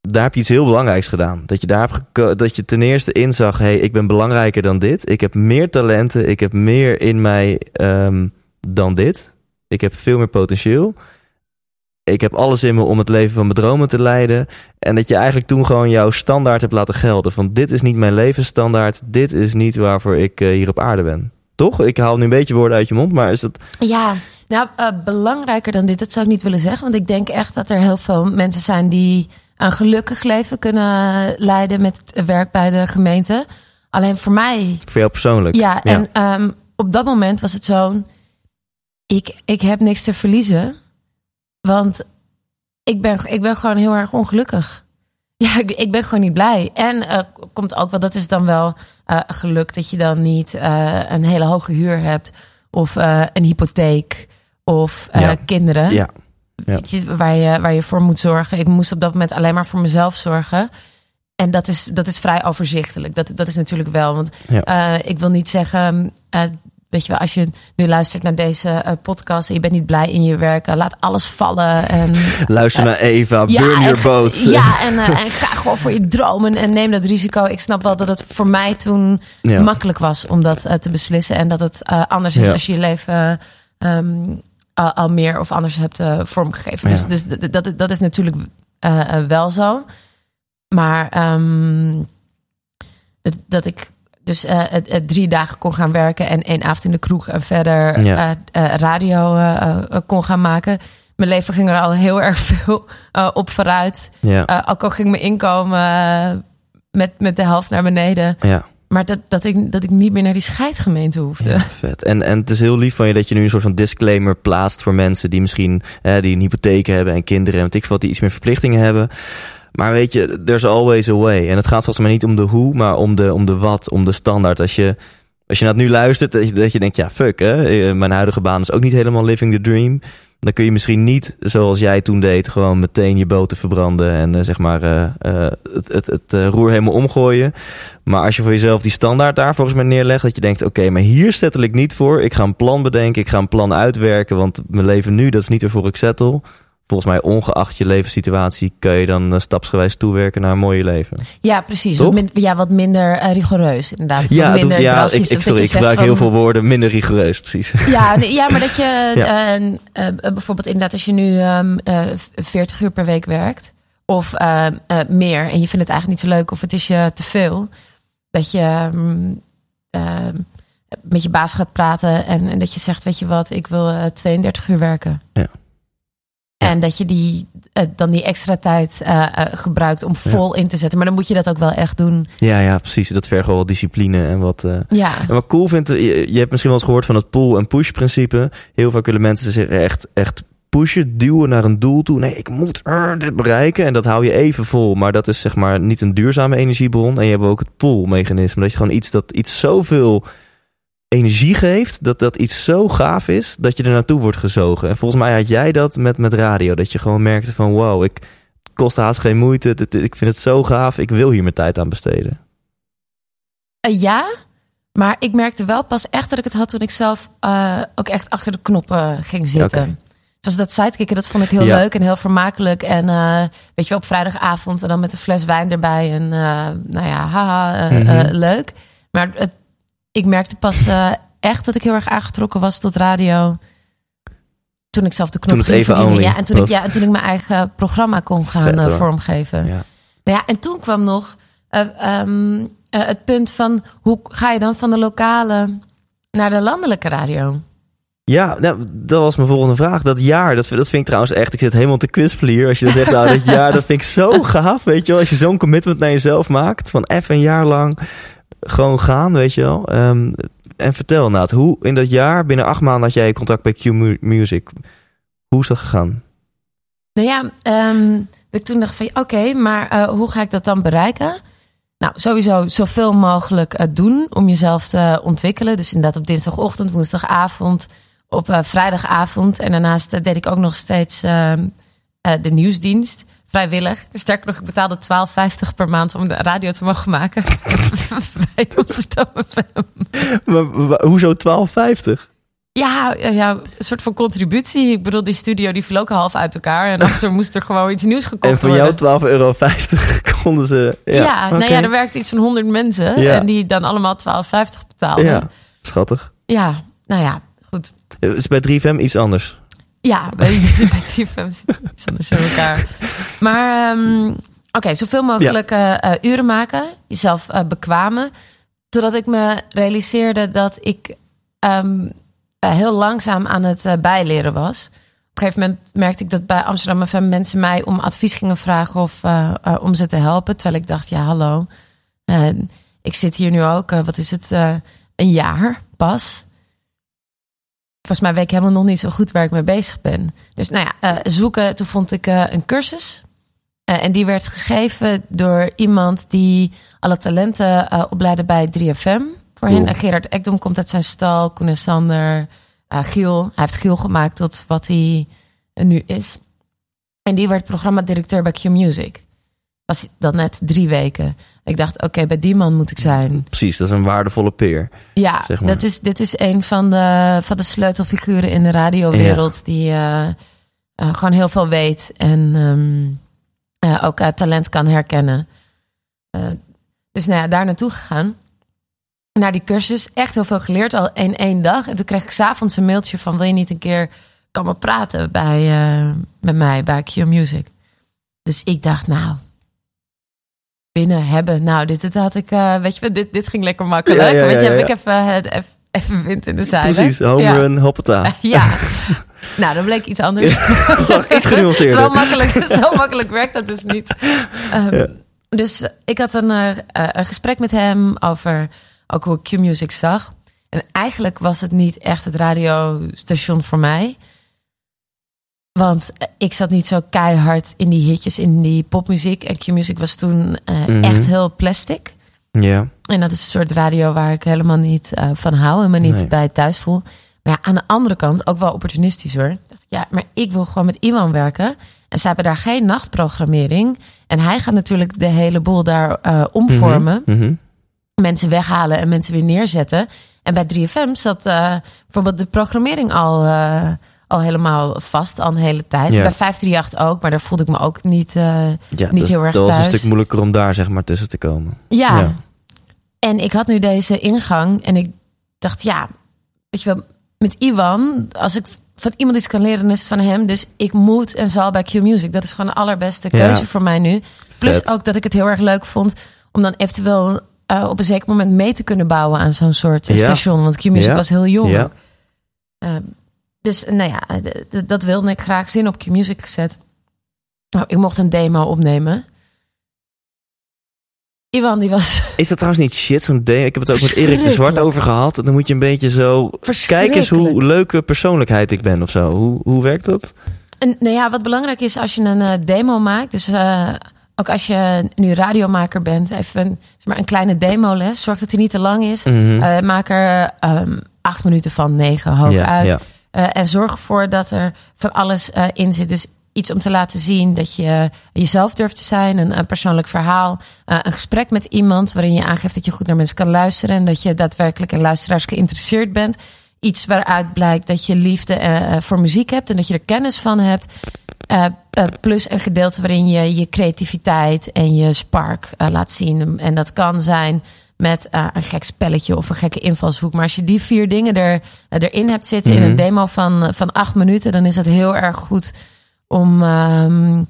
Daar heb je iets heel belangrijks gedaan. Dat je daar hebt dat je ten eerste inzag: hé, hey, ik ben belangrijker dan dit. Ik heb meer talenten. Ik heb meer in mij ehm, dan dit. Ik heb veel meer potentieel. Ik heb alles in me om het leven van mijn dromen te leiden. En dat je eigenlijk toen gewoon jouw standaard hebt laten gelden. Van dit is niet mijn levensstandaard. Dit is niet waarvoor ik eh, hier op aarde ben. Toch? Ik haal nu een beetje woorden uit je mond, maar is dat... Ja, nou, uh, belangrijker dan dit, dat zou ik niet willen zeggen. Want ik denk echt dat er heel veel mensen zijn die een gelukkig leven kunnen leiden met het werk bij de gemeente. Alleen voor mij. Voor jou persoonlijk. Ja, en um, op dat moment was het zo. Ik, ik heb niks te verliezen. Want ik ben, ik ben gewoon heel erg ongelukkig. Ja, ik, ik ben gewoon niet blij. En uh, komt ook wel, dat is dan wel uh, geluk dat je dan niet uh, een hele hoge huur hebt. Of een hypotheek. Of ja. kinderen. Ja. Ja. Je, waar, je, waar je voor moet zorgen. Ik moest op dat moment alleen maar voor mezelf zorgen. En dat is, dat is vrij overzichtelijk. Dat, dat is natuurlijk wel. Want ja. uh, ik wil niet zeggen. Uh, weet je wel, als je nu luistert naar deze podcast en je bent niet blij in je werk, laat alles vallen. En, Luister naar Eva, ja, burn your boat. Ja, en, en ga gewoon voor je dromen en neem dat risico. Ik snap wel dat het voor mij toen Ja. makkelijk was om dat te beslissen. En dat het anders is Ja. als je je leven um, al, al, meer of anders hebt uh, vormgegeven. Ja. Dus, dus dat, dat is natuurlijk uh, wel zo. Maar um, dat, dat, ik dus het, het drie dagen kon gaan werken en één avond in de kroeg en verder Ja. radio kon gaan maken. Mijn leven ging er al heel erg veel op vooruit. Ja. ook al ging mijn inkomen met, met de helft naar beneden. ja. Maar dat, dat, ik, dat ik niet meer naar die scheidgemeente hoefde. Vet. En, en het is heel lief van je dat je nu een soort van disclaimer plaatst voor mensen die misschien eh, die een hypotheek hebben en kinderen en weet ik veel, die iets meer verplichtingen hebben. Maar weet je, there's always a way. En het gaat volgens mij niet om de hoe, maar om de, om de wat, om de standaard. Als je, als je naar het nu luistert, dat je, dat je denkt, ja fuck hè, mijn huidige baan is ook niet helemaal living the dream. Dan kun je misschien niet, zoals jij toen deed, gewoon meteen je boten verbranden en uh, zeg maar uh, uh, het, het, het roer helemaal omgooien. Maar als je voor jezelf die standaard daar volgens mij neerlegt, dat je denkt, oké, maar hier settel ik niet voor. Ik ga een plan bedenken, ik ga een plan uitwerken, want mijn leven nu, dat is niet waarvoor ik settle. Volgens mij, ongeacht je levenssituatie, kun je dan stapsgewijs toewerken naar een mooie leven. Ja, precies. Wat, min, ja, wat minder rigoureus, inderdaad. Ja, minder ja ik, ik, sorry, ik gebruik van... heel veel woorden, minder rigoureus, precies. Ja, nee, ja maar dat je ja. uh, uh, bijvoorbeeld inderdaad, als je nu um, uh, 40 uur per week werkt, of meer, en je vindt het eigenlijk niet zo leuk, of het is je te veel, dat je um, met je baas gaat praten en, en, dat je zegt, weet je wat, ik wil 32 uur werken. Ja. En dat je die, uh, dan die extra tijd uh, uh, gebruikt om vol ja. in te zetten. Maar dan moet je dat ook wel echt doen. Ja, ja precies. Dat vergt wel wat discipline en wat. ja. En wat cool vindt, je, je hebt misschien wel eens gehoord van het pull- en push-principe. Heel vaak willen mensen zich echt, echt pushen, duwen naar een doel toe. Nee, ik moet dit bereiken. En dat hou je even vol. Maar dat is zeg maar niet een duurzame energiebron. En je hebt ook het pull-mechanisme. Dat je gewoon iets dat iets zoveel energie geeft, dat dat iets zo gaaf is, dat je er naartoe wordt gezogen. En volgens mij had jij dat met, met radio, dat je gewoon merkte van wow, ik kost haast geen moeite, het, ik vind het zo gaaf, ik wil hier mijn tijd aan besteden. Uh, ja, maar ik merkte wel pas echt dat ik het had toen ik zelf uh, ook echt achter de knoppen ging zitten. Okay. Zoals dat sidekicken, dat vond ik heel Ja. leuk en heel vermakelijk. En uh, weet je wel, op vrijdagavond en dan met een fles wijn erbij. En nou ja, haha, Mhm. leuk. Maar het, ik merkte pas uh, echt dat ik heel erg aangetrokken was tot radio. Toen ik zelf de knop Toen het ging even verdienen. only Ja, en toen, ik, ja, en toen ik mijn eigen programma kon gaan Vet, uh, hoor. vormgeven. Ja. Nou ja, en toen kwam nog uh, um, het punt van... hoe ga je dan van de lokale naar de landelijke radio? Ja, nou, dat was mijn volgende vraag. Dat jaar, dat, dat vind ik trouwens echt... Ik zit helemaal te kwispelen hier. Als je dan zegt, nou, dat jaar, dat vind ik zo gaaf, weet je wel. Als je zo'n commitment naar jezelf maakt. Van even een jaar lang gewoon gaan, weet je wel. Um, en vertel, Naat, hoe in dat jaar, binnen acht maanden had jij contact bij Q Music. Hoe is dat gegaan? Nou ja, dat ik toen dacht van, oké, maar uh, hoe ga ik dat dan bereiken? Nou, sowieso zoveel mogelijk uh, doen om jezelf te ontwikkelen. Dus inderdaad op dinsdagochtend, woensdagavond, op uh, vrijdagavond. En daarnaast deed ik ook nog steeds ehm, de nieuwsdienst. Vrijwillig. Sterker nog, ik betaalde 12,50 per maand om de radio te mogen maken. Bij Amsterdam maar, maar, hoezo 12,50? Ja, ja, een soort van contributie. Ik bedoel, die studio die viel ook half uit elkaar. En achter moest er gewoon iets nieuws gekocht En voor worden. jou 12,50 euro konden ze... Ja, ja okay. nou ja, er werkte iets van 100 mensen. Ja. En die dan allemaal 12,50 betaalden. Ja, schattig. Ja, nou ja, goed. Is bij 3FM iets anders? Ja, bij, bij 3FM zit iets anders in elkaar. Maar um, oké, okay, zoveel mogelijk ja. uh, uren maken. Jezelf uh, bekwamen. Totdat ik me realiseerde dat ik ehm, eh, heel langzaam aan het eh, bijleren was. Op een gegeven moment merkte ik dat bij Amsterdam FM mensen mij om advies gingen vragen of eh, eh, om ze te helpen. Terwijl ik dacht, ja, hallo. eh, ik zit hier nu ook, eh, wat is het, eh, een jaar pas. Volgens mij weet ik helemaal nog niet zo goed waar ik mee bezig ben. Dus nou ja, eh, zoeken. Toen vond ik eh, een cursus. Eh, en die werd gegeven door iemand die alle talenten opleidde bij 3FM. Voor hen. Cool. Gerard Ekdom komt uit zijn stal. Koen en Sander. Giel. Hij heeft Giel gemaakt tot wat hij nu is. En die werd programmadirecteur bij Q Music. Was dan net drie weken. Ik dacht, oké, bij die man moet ik zijn. Precies, dat is een waardevolle peer. Ja, Zeg maar. dat is, dit is een van de, van de sleutelfiguren in de radiowereld. Die eh, eh, gewoon heel veel weet. En ehm, eh, ook talent kan herkennen. Dus nou ja, daar naartoe gegaan. Naar die cursus. Echt heel veel geleerd, al in één dag. En toen kreeg ik s'avonds een mailtje van... wil je niet een keer komen praten bij, met mij bij Q Music? Dus ik dacht, nou... Binnen hebben. Nou, dit, dit had ik... eh, weet je, dit, dit ging lekker makkelijk. Ja, ja, weet je, heb ik even, het- even, even wind in de zeilen. Precies, home ja. run, hoppata. Ja. nou, dan bleek iets anders. Iets genuanceerder. zo, makkelijk, zo makkelijk werkt dat dus niet. Ehm. Dus ik had een, eh, eh, een gesprek met hem over ook hoe ik Q-Music zag. En eigenlijk was het niet echt het radiostation voor mij. Want eh, ik zat niet zo keihard in die hitjes, in die popmuziek. En Q-Music was toen eh, Mhm. echt heel plastic. Ja, En dat is een soort radio waar ik helemaal niet eh, van hou en me niet Nee. bij thuis voel. Maar ja, aan de andere kant ook wel opportunistisch hoor. Dacht ik, ja, maar ik wil gewoon met iemand werken. En ze hebben daar geen nachtprogrammering. En hij gaat natuurlijk de hele boel daar omvormen. Mhm. Mensen weghalen en mensen weer neerzetten. En bij 3FM zat bijvoorbeeld de programmering al, al helemaal vast, al een hele tijd. Ja. Bij 538 ook, maar daar voelde ik me ook niet... eh, ja Niet heel erg dat was een thuis. stuk moeilijker om daar zeg maar tussen te komen. Ja. Ja. En ik had nu deze ingang en ik dacht, ja, weet je wel, met Iwan, als ik van iemand iets kan leren, is het van hem. Dus ik moet en zal bij Q Music. Dat is gewoon de allerbeste keuze voor mij nu. Plus Vet. ook dat ik het heel erg leuk vond om dan eventueel eh, op een zeker moment mee te kunnen bouwen aan zo'n soort eh, station. Want Q Music was heel jong. Ja. Dus nou ja, dat wilde ik graag zin op Q Music gezet. Nou, ik mocht een demo opnemen. Iwan die was Is dat trouwens niet shit, zo'n ding? Ik heb het ook met Erik de Zwart over gehad. Dan moet je een beetje zo... Kijk eens hoe leuke persoonlijkheid ik ben of zo. Hoe, hoe werkt dat? En, nou ja, wat belangrijk is als je een eh, demo maakt, dus eh, ook als je nu radiomaker bent, even een, zeg maar een kleine demoles, zorg dat die niet te lang is. Mhm. Eh, maak er ehm, acht minuten van, negen hoog ja, uit. ja. Eh, en zorg ervoor dat er van alles eh, in zit. Dus iets om te laten zien dat je jezelf durft te zijn, een, een persoonlijk verhaal, eh, een gesprek met iemand waarin je aangeeft dat je goed naar mensen kan luisteren en dat je daadwerkelijk in luisteraars geïnteresseerd bent. Iets waaruit blijkt dat je liefde voor muziek hebt en dat je er kennis van hebt. Plus een gedeelte waarin je je creativiteit en je spark laat zien. En dat kan zijn met eh, een gek spelletje of een gekke invalshoek. Maar als je die vier dingen er, eh, erin hebt zitten in Mhm. een demo van, van acht minuten, dan is het heel erg goed om. ehm,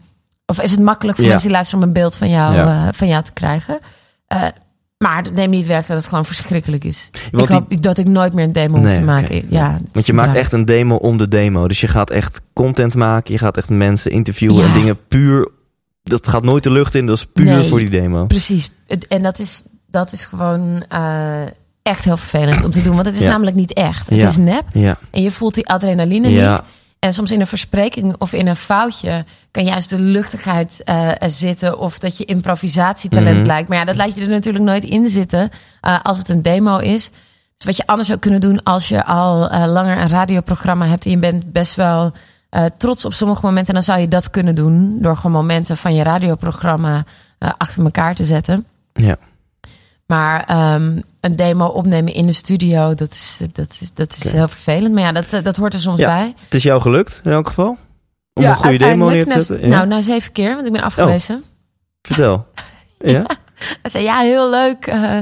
of is het makkelijk voor Ja. mensen die luisteren om een beeld van jou, Ja. eh, van jou te krijgen. Eh, maar het neemt niet weg dat het gewoon verschrikkelijk is. Want ik hoop dat ik nooit meer een demo hoef Nee, te maken. ja, Want je maakt echt een demo om de demo. Dus je gaat echt content maken. Je gaat echt mensen interviewen Ja. en dingen puur... Dat gaat nooit de lucht in. Dat is puur Nee. voor die demo. Precies. En dat is, dat is gewoon eh, echt heel vervelend om te doen. Want het is Ja. namelijk niet echt. Het Ja. is nep. Ja, En je voelt die adrenaline Ja. niet. En soms in een verspreking of in een foutje kan juist de luchtigheid eh, zitten. Of dat je improvisatietalent Mhm. blijkt. Maar ja, dat laat je er natuurlijk nooit in zitten eh, als het een demo is. Dus wat je anders zou kunnen doen als je al langer een radioprogramma hebt. En je bent best wel trots op sommige momenten. Dan zou je dat kunnen doen. Door gewoon momenten van je radioprogramma achter elkaar te zetten. ja. Maar ehm, een demo opnemen in de studio, dat is, dat is, dat is heel vervelend. Maar ja, dat, eh, dat hoort er soms Ja. bij. Het is jou gelukt in elk geval? Om ja, een goede demo neer te zetten? Ja? Nou, na zeven keer, want ik ben afgewezen. Vertel. Ja? Hij zei, ja, heel leuk. eh,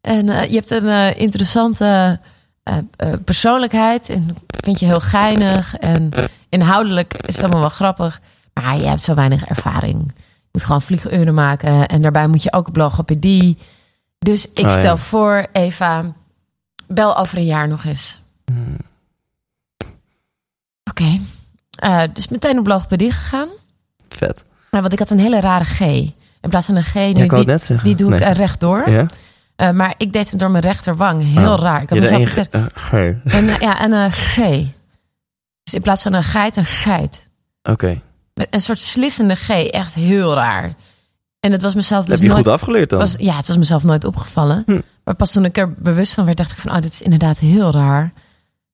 en eh, je hebt een interessante persoonlijkheid. En vind je heel geinig. En inhoudelijk is het allemaal wel grappig. Maar je hebt zo weinig ervaring. Je moet gewoon vlieguren maken. En daarbij moet je ook logopedie. Dus ik Oh, ja. stel voor, Eva, bel over een jaar nog eens. Oké. Eh, dus meteen op logopedie gegaan. Vet. Maar want ik had een hele rare G. In plaats van een G, nu, Ja, die, net doe ik Nee. rechtdoor. Ja? Eh, maar ik deed hem door mijn rechterwang. Heel Oh. raar. Ik had mezelf eh, G. En, eh, ja, en een G. Dus in plaats van een geit, een geit. Oké. Met een soort slissende G. Echt heel raar. En het was mezelf dus Heb je nooit... goed afgeleerd dan? Was, ja, het was mezelf nooit opgevallen. Hm. Maar pas toen ik er bewust van werd, dacht ik van... Oh, dit is inderdaad heel raar.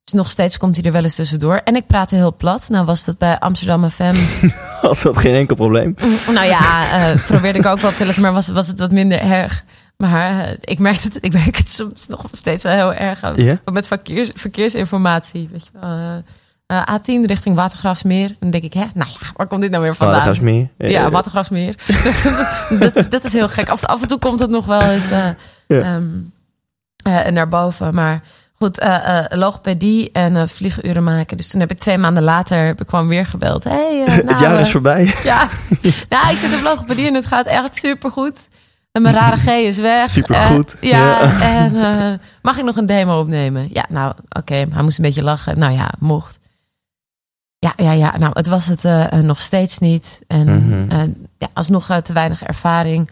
Dus nog steeds komt hij er wel eens tussendoor. En ik praatte heel plat. Nou was dat bij Amsterdam FM. Was dat geen enkel probleem? nou ja, eh, probeerde ik ook wel op te letten. Maar was, was het wat minder erg. Maar eh, ik merk het, ik merk het soms nog steeds wel heel erg. Ook? Met verkeers, verkeersinformatie. Weet je wel. eh, eh, A10 richting Watergraafsmeer. Dan denk ik, hè, nou ja, waar komt dit nou weer vandaan? Watergraafsmeer. Ja, Eh, Watergraafsmeer. dat, dat, is heel gek. Af, af en toe komt het nog wel eens eh, eh, naar boven. Maar goed, eh, eh, logopedie en eh, vliegenuren maken. Dus toen heb ik twee maanden later ik gewoon weer gebeld. Hey, eh, nou, het jaar is eh, voorbij. ja, nou, ik zit op logopedie en het gaat echt supergoed. En mijn rare G is weg. Supergoed, Eh, ja, ja. en eh, mag ik nog een demo opnemen? Ja, nou, oké. Hij moest een beetje lachen. Nou ja, mocht. Ja, ja, ja. Nou, het was het eh, eh, nog steeds niet. En eh, ja, alsnog eh, te weinig ervaring.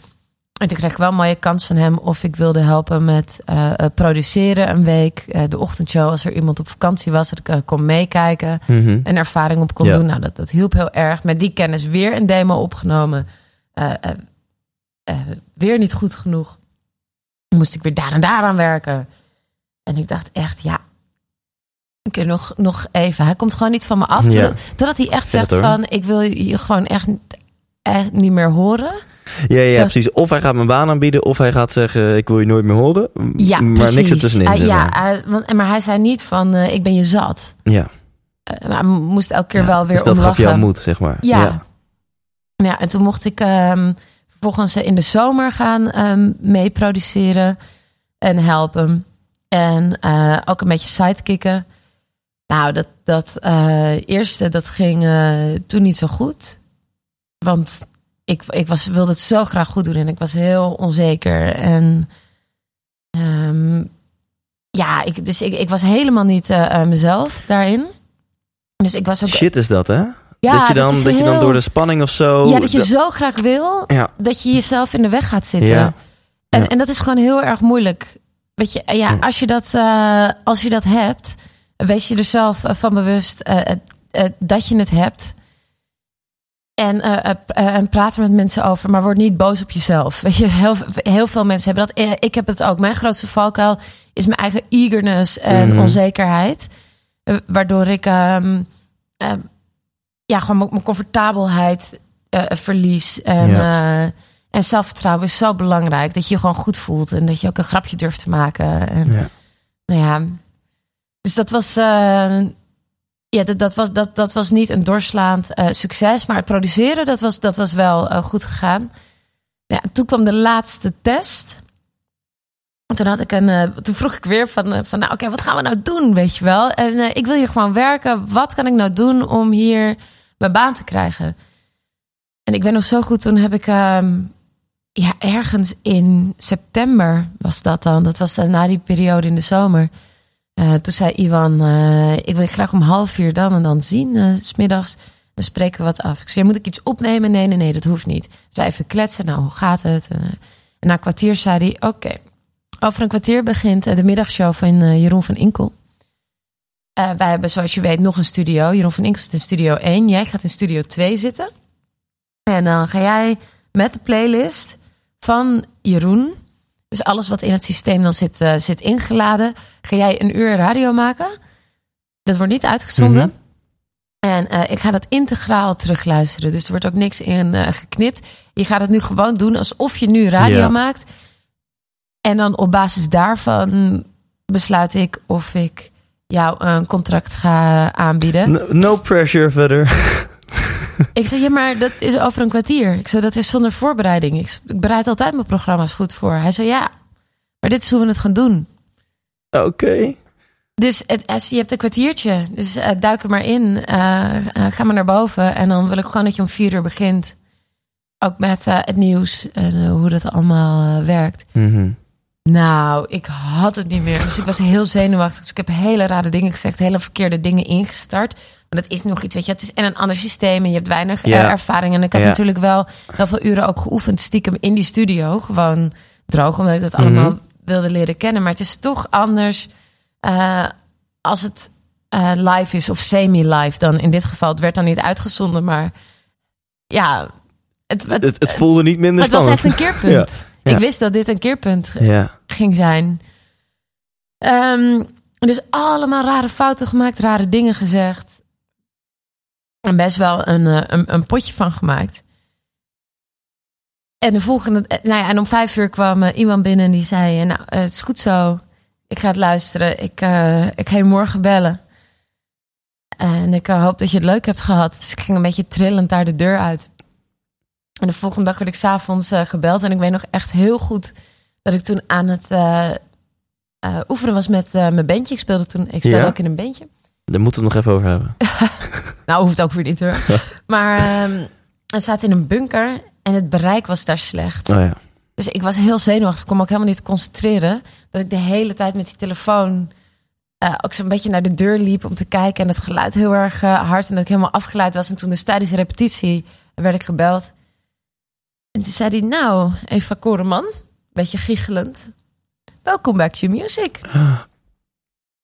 En toen kreeg ik wel een mooie kans van hem of ik wilde helpen met produceren een week. De ochtendshow, als er iemand op vakantie was, dat ik kon meekijken Mhm. en ervaring op kon Ja. doen. Nou, dat, dat hielp heel erg. Met die kennis weer een demo opgenomen. Weer niet goed genoeg. Moest ik weer daar en daar aan werken. En ik dacht echt, ja. Een keer nog, nog even. Hij komt gewoon niet van me af. Ja. Totdat, hij echt zegt van... ik wil je gewoon echt, niet- echt niet meer horen. Ja, ja, Ja. precies. Of hij gaat mijn baan aanbieden, of hij gaat zeggen: Ik wil je nooit meer horen. Ja, maar precies. niks ertussenin. Zeg ja, maar. hij- want, maar hij zei niet van... eh, ik ben je zat. ja. Eh, maar hij moest elke keer Ja. wel weer dus dat om gaf jou moed, zeg maar. Ja. Ja, en toen mocht ik ehm, vervolgens in de zomer gaan ehm, mee produceren en helpen. En eh, ook een beetje sidekicken. Nou, dat, dat eh, eerste, dat ging eh, toen niet zo goed. Want ik, ik was, wilde het zo graag goed doen en ik was heel onzeker. En ehm, ja, ik, dus ik, ik was helemaal niet eh, mezelf daarin. Dus ik was ook... Shit is dat, hè? ja, dat je dan, dat je dan door de spanning of zo. ja, dat je dat- zo graag wil Ja. dat je jezelf in de weg gaat zitten. Ja. En, en dat is gewoon heel erg moeilijk. Weet je, ja, als je dat, als je dat hebt, wees je er zelf eh, van bewust eh, eh, dat je het hebt. En, eh, en praat er met mensen over, maar word niet boos op jezelf. Weet je, heel, heel veel mensen hebben dat. Ik heb het ook. Mijn grootste valkuil is mijn eigen eagerness en Mhm. onzekerheid. Waardoor ik ehm, ehm, ja, gewoon mijn- comfortabelheid verlies. En, en zelfvertrouwen is zo belangrijk. Dat je je gewoon goed voelt. En dat je ook een grapje durft te maken. En, Ja. Nou ja, dus dat was... eh, ja, dat, dat, was, dat, dat was niet een doorslaand eh, succes. Maar het produceren, dat was, dat was wel eh, goed gegaan. Ja, toen kwam de laatste test. En Toen, had ik een, toen vroeg ik weer van, van nou oké, wat gaan we nou doen, weet je wel? En ik wil hier gewoon werken. Wat kan ik nou doen om hier mijn baan te krijgen? En ik ben nog zo goed, toen heb ik... ehm, ja, ergens in september was dat dan. Dat was na die periode in de zomer. Eh, toen zei Iwan, eh, ik wil graag om half vier dan en dan zien, s smiddags. Dan spreken we wat af. Ik zei, moet ik iets opnemen? Nee, nee, nee, dat hoeft niet. Dus wij even kletsen. Nou, hoe gaat het? En na kwartier zei hij, oké. Over een kwartier begint de middagshow van Jeroen van Inkel. Wij hebben, zoals je weet, nog een studio. Jeroen van Inkel zit in studio 1. Jij gaat in studio 2 zitten. En dan ga jij met de playlist van Jeroen. Dus alles wat in het systeem dan zit, eh, zit ingeladen. Ga jij een uur radio maken. Dat wordt niet uitgezonden. Mhm. En eh, ik ga dat integraal terugluisteren. Dus er wordt ook niks in eh, geknipt. Je gaat het nu gewoon doen alsof je nu radio Ja. maakt. En dan op basis daarvan besluit ik of ik jou een contract ga aanbieden. No, no pressure verder. Ik zei, ja, maar dat is over een kwartier. Ik zei, dat is zonder voorbereiding. Ik, ik bereid altijd mijn programma's goed voor. Hij zei, ja, maar dit is hoe we het gaan doen. Oké. Dus het, als- je hebt een kwartiertje. Dus eh, duik er maar in. Eh, eh, ga maar naar boven. En dan wil ik gewoon dat je om vier uur begint. Ook met eh, het nieuws en eh, hoe dat allemaal eh, werkt. Mhm. Nou, ik had het niet meer. Dus ik was heel zenuwachtig. Dus ik heb hele rare dingen gezegd, hele verkeerde dingen ingestart. Want het is nog iets, weet je, het is en een ander systeem en je hebt weinig eh, Ja. ervaring. En ik had Ja. natuurlijk wel heel veel uren ook geoefend, stiekem in die studio. Gewoon droog, omdat ik dat allemaal Mhm. wilde leren kennen. Maar het is toch anders eh, als het eh, live is of semi-live dan. In dit geval, het werd dan niet uitgezonden, maar ja... Het, het, Het, het voelde niet minder het was spannend. echt een keerpunt. Ja. Ik wist dat dit een keerpunt ging zijn. Ehm, dus allemaal rare fouten gemaakt, rare dingen gezegd. En best wel een, eh, een, een potje van gemaakt. En de volgende, eh, nou ja, en om vijf uur kwam eh, iemand binnen en die zei: Nou, het is goed zo. Ik ga het luisteren. Ik, eh, ik ga je morgen bellen. En ik hoop dat je het leuk hebt gehad. Dus ik ging een beetje trillend daar de deur uit. En de volgende dag werd ik s'avonds eh gebeld. En ik weet nog echt heel goed dat ik toen aan het oefenen was met mijn bandje. Ik speelde toen, ik speelde Ja? ook in een bandje. Daar moeten we het nog even over hebben. Nou, hoeft ook weer niet hoor. Maar ehm we zaten in een bunker en het bereik was daar slecht. Oh ja. Dus ik was heel zenuwachtig. Ik kon me ook helemaal niet concentreren. Dat ik de hele tijd met die telefoon eh, ook zo'n beetje naar de deur liep om te kijken. En het geluid heel erg eh, hard. En dat ik helemaal afgeleid was. En toen dus tijdens de repetitie werd ik gebeld. En toen zei hij, nou, Eva Koreman, beetje giechelend. Welkom back to music.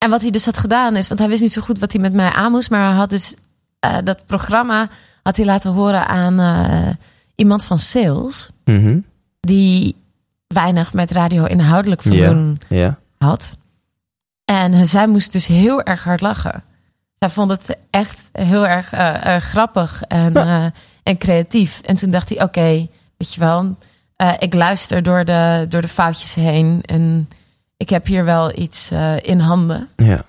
En wat hij dus had gedaan is, want hij wist niet zo goed wat hij met mij aan moest. Maar hij had dus eh, dat programma had hij laten horen aan eh, iemand van sales Mhm. die weinig met radio inhoudelijk van Ja. doen Ja. had. En zij moest dus heel erg hard lachen. Zij vond het echt heel erg eh, grappig en, en creatief. En toen dacht hij, oké, weet je wel, ik luister door de, door de foutjes heen. En ik heb hier wel iets eh, in handen. Ja.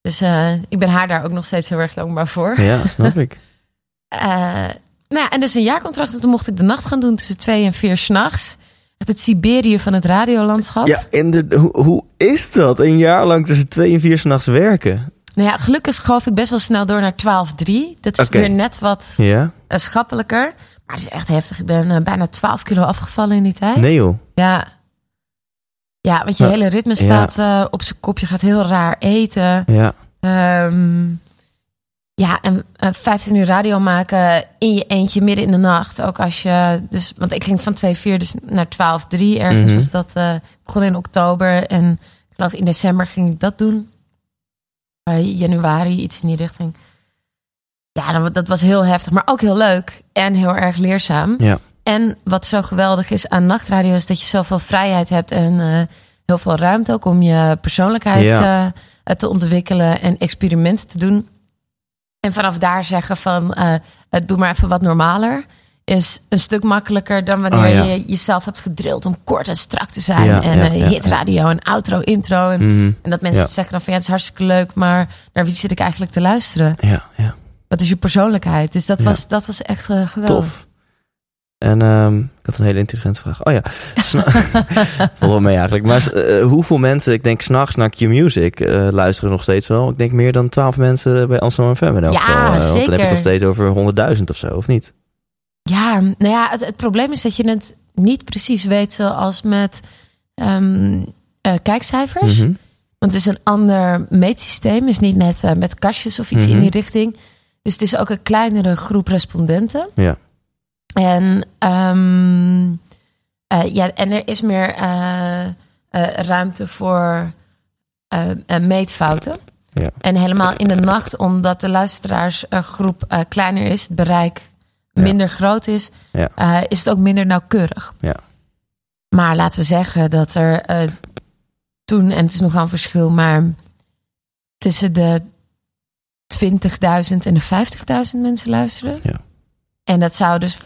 Dus eh, ik ben haar daar ook nog steeds heel erg dankbaar voor. Ja, snap ik. Eh, nou ja, en dus een jaarcontract. En toen mocht ik de nacht gaan doen tussen twee en vier s'nachts. Echt het Siberië van het radiolandschap. Ja, en de, hoe, hoe is dat? Een jaar lang tussen twee en vier s'nachts werken? Nou ja, gelukkig schoof ik best wel snel door naar 12-3. Dat is weer net wat Ja? schappelijker. Maar het is echt heftig. Ik ben bijna 12 kilo afgevallen in die tijd. Nee joh. Ja. Ja, want je hele ritme staat eh, op zijn kop. Je gaat heel raar eten. Ja. Ehm, ja, en eh, 15 uur radio maken in je eentje midden in de nacht. Ook als je. Dus, want ik ging van 2-4 dus naar 12-3 ergens. Mhm. Dus dat ik begon in oktober. En ik geloof in december ging ik dat doen. Bij januari, iets in die richting. Ja, dat, dat was heel heftig, maar ook heel leuk. En heel erg leerzaam. Ja. En wat zo geweldig is aan nachtradio is dat je zoveel vrijheid hebt en eh, heel veel ruimte ook om je persoonlijkheid Ja. eh, te ontwikkelen en experimenten te doen. En vanaf daar zeggen van eh, doe maar even wat normaler. Is een stuk makkelijker dan wanneer Ah, ja. je jezelf hebt gedrild om kort en strak te zijn. Ja, en hitradio en outro, intro. En, Mhm. en dat mensen zeggen dan van ja, het is hartstikke leuk, maar naar wie zit ik eigenlijk te luisteren? Ja, ja. Wat is je persoonlijkheid? Dus dat, was, dat was echt geweldig. Tof. En ehm, ik had een hele intelligente vraag. Oh ja, valt wel mee eigenlijk. Maar eh, hoeveel mensen, ik denk s'nachts naar Q-Music, eh, luisteren nog steeds wel? Ik denk meer dan 12 mensen bij Amsterdam FM in elk Ja, geval. Eh, Want dan heb je nog steeds over 100.000 of zo, of niet? Ja, nou ja, het, het probleem is dat je het niet precies weet zoals met ehm, eh, kijkcijfers. Mhm. Want het is een ander meetsysteem. is niet met, met kastjes of iets Mhm. in die richting. Dus het is ook een kleinere groep respondenten. Ja. En, ehm, eh, ja, en er is meer eh, eh, ruimte voor meetfouten. Ja. En helemaal in de nacht, omdat de luisteraarsgroep kleiner is, het bereik Ja. minder groot is, Ja. is het ook minder nauwkeurig. Ja. Maar laten we zeggen dat er toen, en het is nogal een verschil, maar tussen de 20.000 en de 50.000 mensen luisteren. Ja. En dat zou dus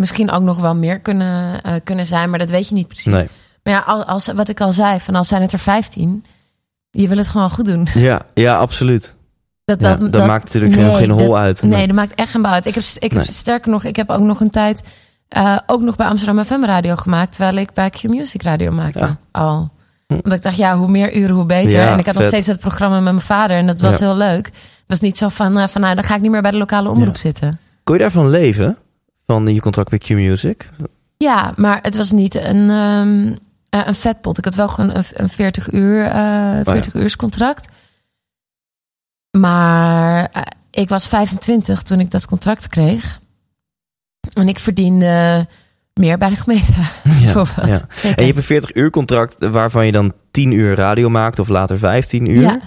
misschien ook nog wel meer kunnen, eh, kunnen zijn, maar dat weet je niet precies. Nee. Maar ja, als, als, wat ik al zei, van als zijn het er 15, je wil het gewoon goed doen. Ja, ja, absoluut. Dat, Ja, dat, maakt natuurlijk nee, geen hol dat- uit. Nee, dat maakt echt geen bal uit. Ik heb, ik heb sterker nog, ik heb ook nog een tijd eh, ook nog bij Amsterdam FM radio gemaakt, terwijl ik bij Q Music radio maakte Ja. al. Hm. Omdat ik dacht, ja, hoe meer uren, hoe beter. Ja, en ik had nog steeds het programma met mijn vader en dat was Ja. heel leuk. Het was niet zo van, eh, van nou, dan ga ik niet meer bij de lokale omroep Ja. zitten. Kon je daarvan leven? Van je contract bij Q-Music? Ja, maar het was niet een, eh, een vetpot. Ik had wel gewoon een, een 40 uur, eh 40 uurs contract. Maar eh, ik was 25 toen ik dat contract kreeg. En ik verdiende meer bij de gemeente. bijvoorbeeld. ja. En je hebt een 40 uur contract waarvan je dan 10 uur radio maakt of later 15 uur. Ja.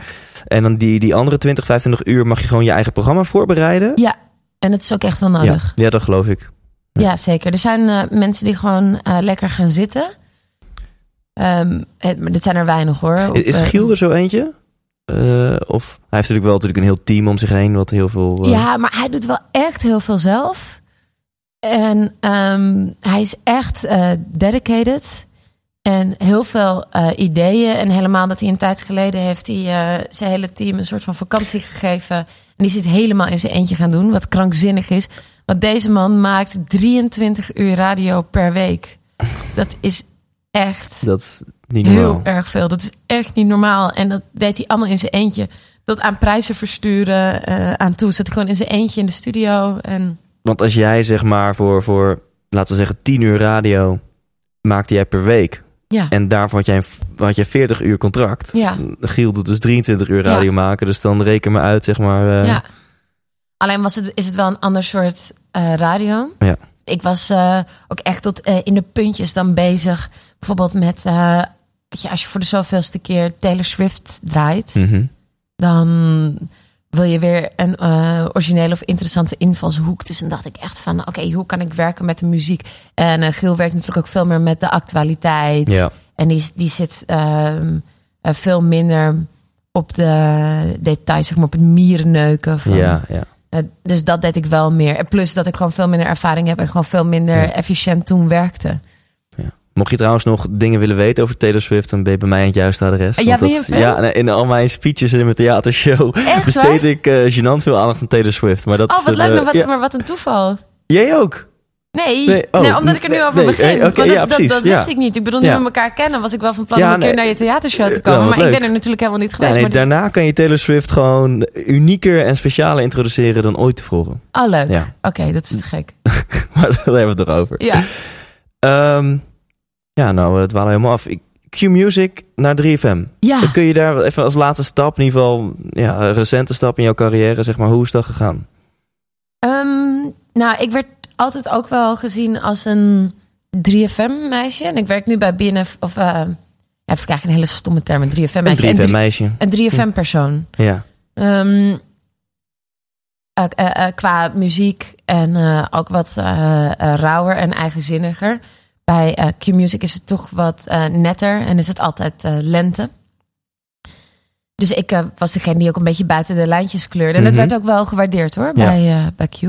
En dan die, die andere 20, 25 uur mag je gewoon je eigen programma voorbereiden. Ja, en het is ook echt wel nodig. Ja, ja dat geloof ik. Ja, zeker. Er zijn eh, mensen die gewoon eh, lekker gaan zitten. Ehm het, maar dit zijn er weinig hoor. Op, Is eh, Giel er zo eentje? Of hij heeft natuurlijk wel natuurlijk een heel team om zich heen, wat heel veel. Ja, maar hij doet wel echt heel veel zelf. En ehm, hij is echt dedicated. En heel veel ideeën. En helemaal dat hij een tijd geleden heeft hij zijn hele team een soort van vakantie gegeven. En die zit helemaal in zijn eentje gaan doen. Wat krankzinnig is. Want deze man maakt 23 uur radio per week. Dat is echt Dat is niet normaal. heel erg veel. Dat is echt niet normaal. En dat deed hij allemaal in zijn eentje. Tot aan prijzen versturen eh, aan toe. Zat hij gewoon in zijn eentje in de studio. En Want als jij zeg maar voor, voor, laten we zeggen, 10 uur radio maakte jij per week. Ja, En daarvoor had jij, een- had jij 40 uur contract. ja, Giel doet dus 23 uur radio Ja. maken. Dus dan reken maar uit, zeg maar. eh, ja. Alleen was het, is het wel een ander soort eh, radio. Ja. Ik was eh, ook echt tot in de puntjes dan bezig. Bijvoorbeeld met, weet je, als je voor de zoveelste keer Taylor Swift draait. mhm. dan wil je weer een eh, originele of interessante invalshoek. Dus dan dacht ik echt van, oké, hoe kan ik werken met de muziek? En eh Giel werkt natuurlijk ook veel meer met de actualiteit. Ja. En die, die zit ehm, eh, veel minder op de details, zeg maar, op het mierenneuken. Van, ja, ja. Dus dat deed ik wel meer. En plus dat ik gewoon veel minder ervaring heb en gewoon veel minder Ja. efficiënt toen werkte. Mocht je trouwens nog dingen willen weten over Taylor Swift, dan ben je bij mij aan het juiste adres. Ja, Want ben je dat- fan? Ja, in al mijn speeches in mijn theatershow Echt besteed waar? ik eh gênant veel aandacht aan Taylor Swift. Maar dat Oh, wat leuk, eh, maar wat, ja. maar wat een toeval. Jij ook? Nee, Nee, nee, oh, omdat ik er nu nee, over begin. eh, dat, ja, precies, dat wist ik niet. Ik bedoel, nu Ja. we elkaar kennen, was ik wel van plan om een keer naar je theatershow te komen. maar ik ben er natuurlijk helemaal niet geweest. nee, maar dus- daarna kan je Taylor Swift gewoon unieker en specialer introduceren dan ooit tevoren. Oh, leuk. Ja. Oké, dat is te gek. Maar daar hebben we het nog over. Ja. Ehm, ja, nou, het dwalen helemaal af. Ik- Q-Music naar 3FM. Ja. Dan kun je daar even als laatste stap, in ieder geval ja, een recente stap in jouw carrière, zeg maar, hoe is dat gegaan? Ehm, nou, ik werd altijd ook wel gezien als een 3FM-meisje. En ik werk nu bij BNF, of uh, ja, dat vind ik een hele stomme term, een 3FM-meisje. Een Een 3- 3FM-meisje. Een 3FM-persoon. Ja. Eh, eh, eh, qua muziek en eh, ook wat eh, eh, rauwer en eigenzinniger. Bij eh, Q-Music is het toch wat eh, netter en is het altijd eh, lente. Dus ik was degene die ook een beetje buiten de lijntjes kleurde. En dat Mhm. werd ook wel gewaardeerd hoor, Ja. bij, bij Q.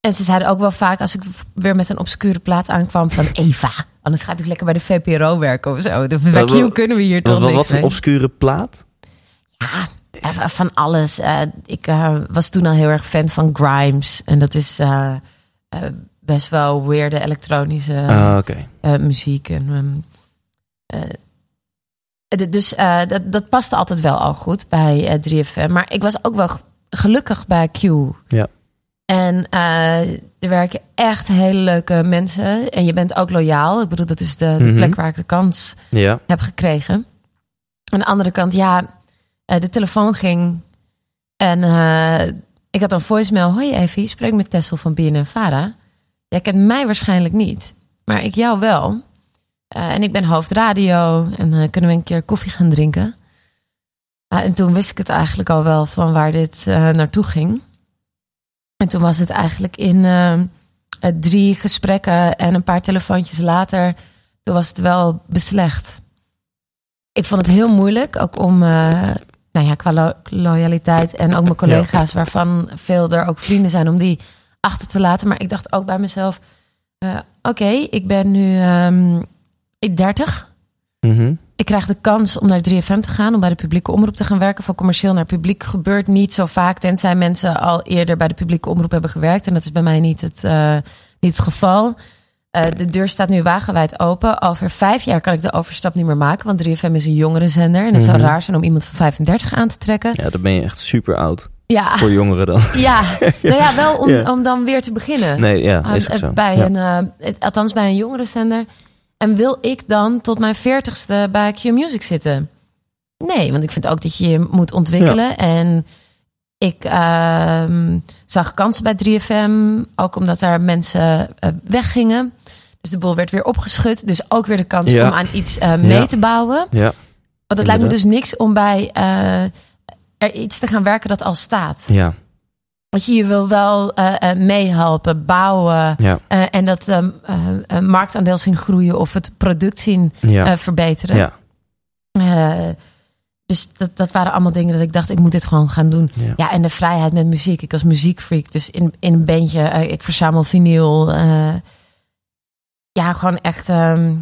En ze zeiden ook wel vaak als ik weer met een obscure plaat aankwam van Eva. Anders gaat ik lekker bij de VPRO werken of zo. De- Bij Q kunnen we hier toch wat, niks wat een mee. obscure plaat? Ja, van alles. Ik was toen al heel erg fan van Grimes. En dat is best wel weirde elektronische eh, muziek. En, ehm, eh, dus eh, dat, dat paste altijd wel al goed bij eh, 3FM. Maar ik was ook wel gelukkig bij Q. Ja. En er werken echt hele leuke mensen. En je bent ook loyaal. Ik bedoel, dat is de, de Mhm. plek waar ik de kans Ja. heb gekregen. Aan de andere kant, ja, de telefoon ging. En ik had een voicemail. Hoi Evie, spreek met Tessel van BNN Vara. Jij kent mij waarschijnlijk niet, maar ik jou wel. Eh, en ik ben hoofdradio en eh, kunnen we een keer koffie gaan drinken. Ah, en toen wist ik het eigenlijk al wel van waar dit eh, naartoe ging. En toen was het eigenlijk in drie gesprekken en een paar telefoontjes later... toen was het wel beslecht. Ik vond het heel moeilijk, ook om, nou ja, qua lo- loyaliteit en ook mijn collega's, waarvan veel er ook vrienden zijn, om die achter te laten. Maar ik dacht ook bij mezelf: eh, oké, ik ben nu ehm 30. Mhm. Ik krijg de kans om naar 3FM te gaan, om bij de publieke omroep te gaan werken. Van commercieel naar publiek gebeurt niet zo vaak, tenzij mensen al eerder bij de publieke omroep hebben gewerkt. En dat is bij mij niet het, eh, niet het geval. Eh, de deur staat nu wagenwijd open. Over vijf jaar kan ik de overstap niet meer maken, want 3FM is een jongere zender. En het zou Mhm. raar zijn om iemand van 35 aan te trekken. Ja, dan ben je echt super oud. Ja, Voor jongeren dan. ja. nou ja, wel om, Ja. om dan weer te beginnen. Nee, ja, is ook zo. bij Ja. een, het- althans bij een jongere zender. En wil ik dan tot mijn veertigste bij Q Music zitten? Nee, want ik vind ook dat je je moet ontwikkelen. En ik ehm, zag kansen bij 3FM, ook omdat daar mensen eh, weggingen. Dus de boel werd weer opgeschud. Dus ook weer de kans om aan iets eh, mee te bouwen. Ja, Want het lijkt me dus niks om bij er iets te gaan werken dat al staat. ja, Want je, wil wel eh, eh, meehelpen, bouwen. ja, eh, en dat eh, marktaandeel zien groeien of het product zien ja. verbeteren. ja. Dus dat, dat waren allemaal dingen dat ik dacht, ik moet dit gewoon gaan doen. Ja. Ja, en de vrijheid met muziek. Ik was muziekfreak, dus in, in een bandje, ik verzamel vinyl. ja, gewoon echt, ehm,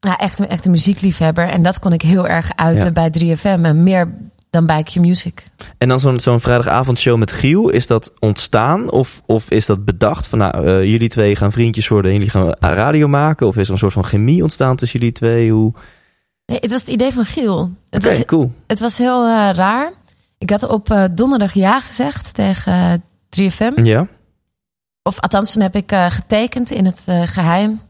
ja, echt, een- echt een muziekliefhebber. En dat kon ik heel erg uiten bij 3FM. En meer dan bij Q-Music. En dan zo'n zo'n vrijdagavondshow met Giel, is dat ontstaan? Of, of is dat bedacht van nou, eh, jullie twee gaan vriendjes worden en jullie gaan radio maken? Of is er een soort van chemie ontstaan tussen jullie twee? Hoe... Nee, het was het idee van Giel. Het, was, cool. het was heel eh, raar. Ik had op eh, donderdag ja gezegd tegen eh, 3FM. Ja, Of althans, toen heb ik getekend in het eh, geheim.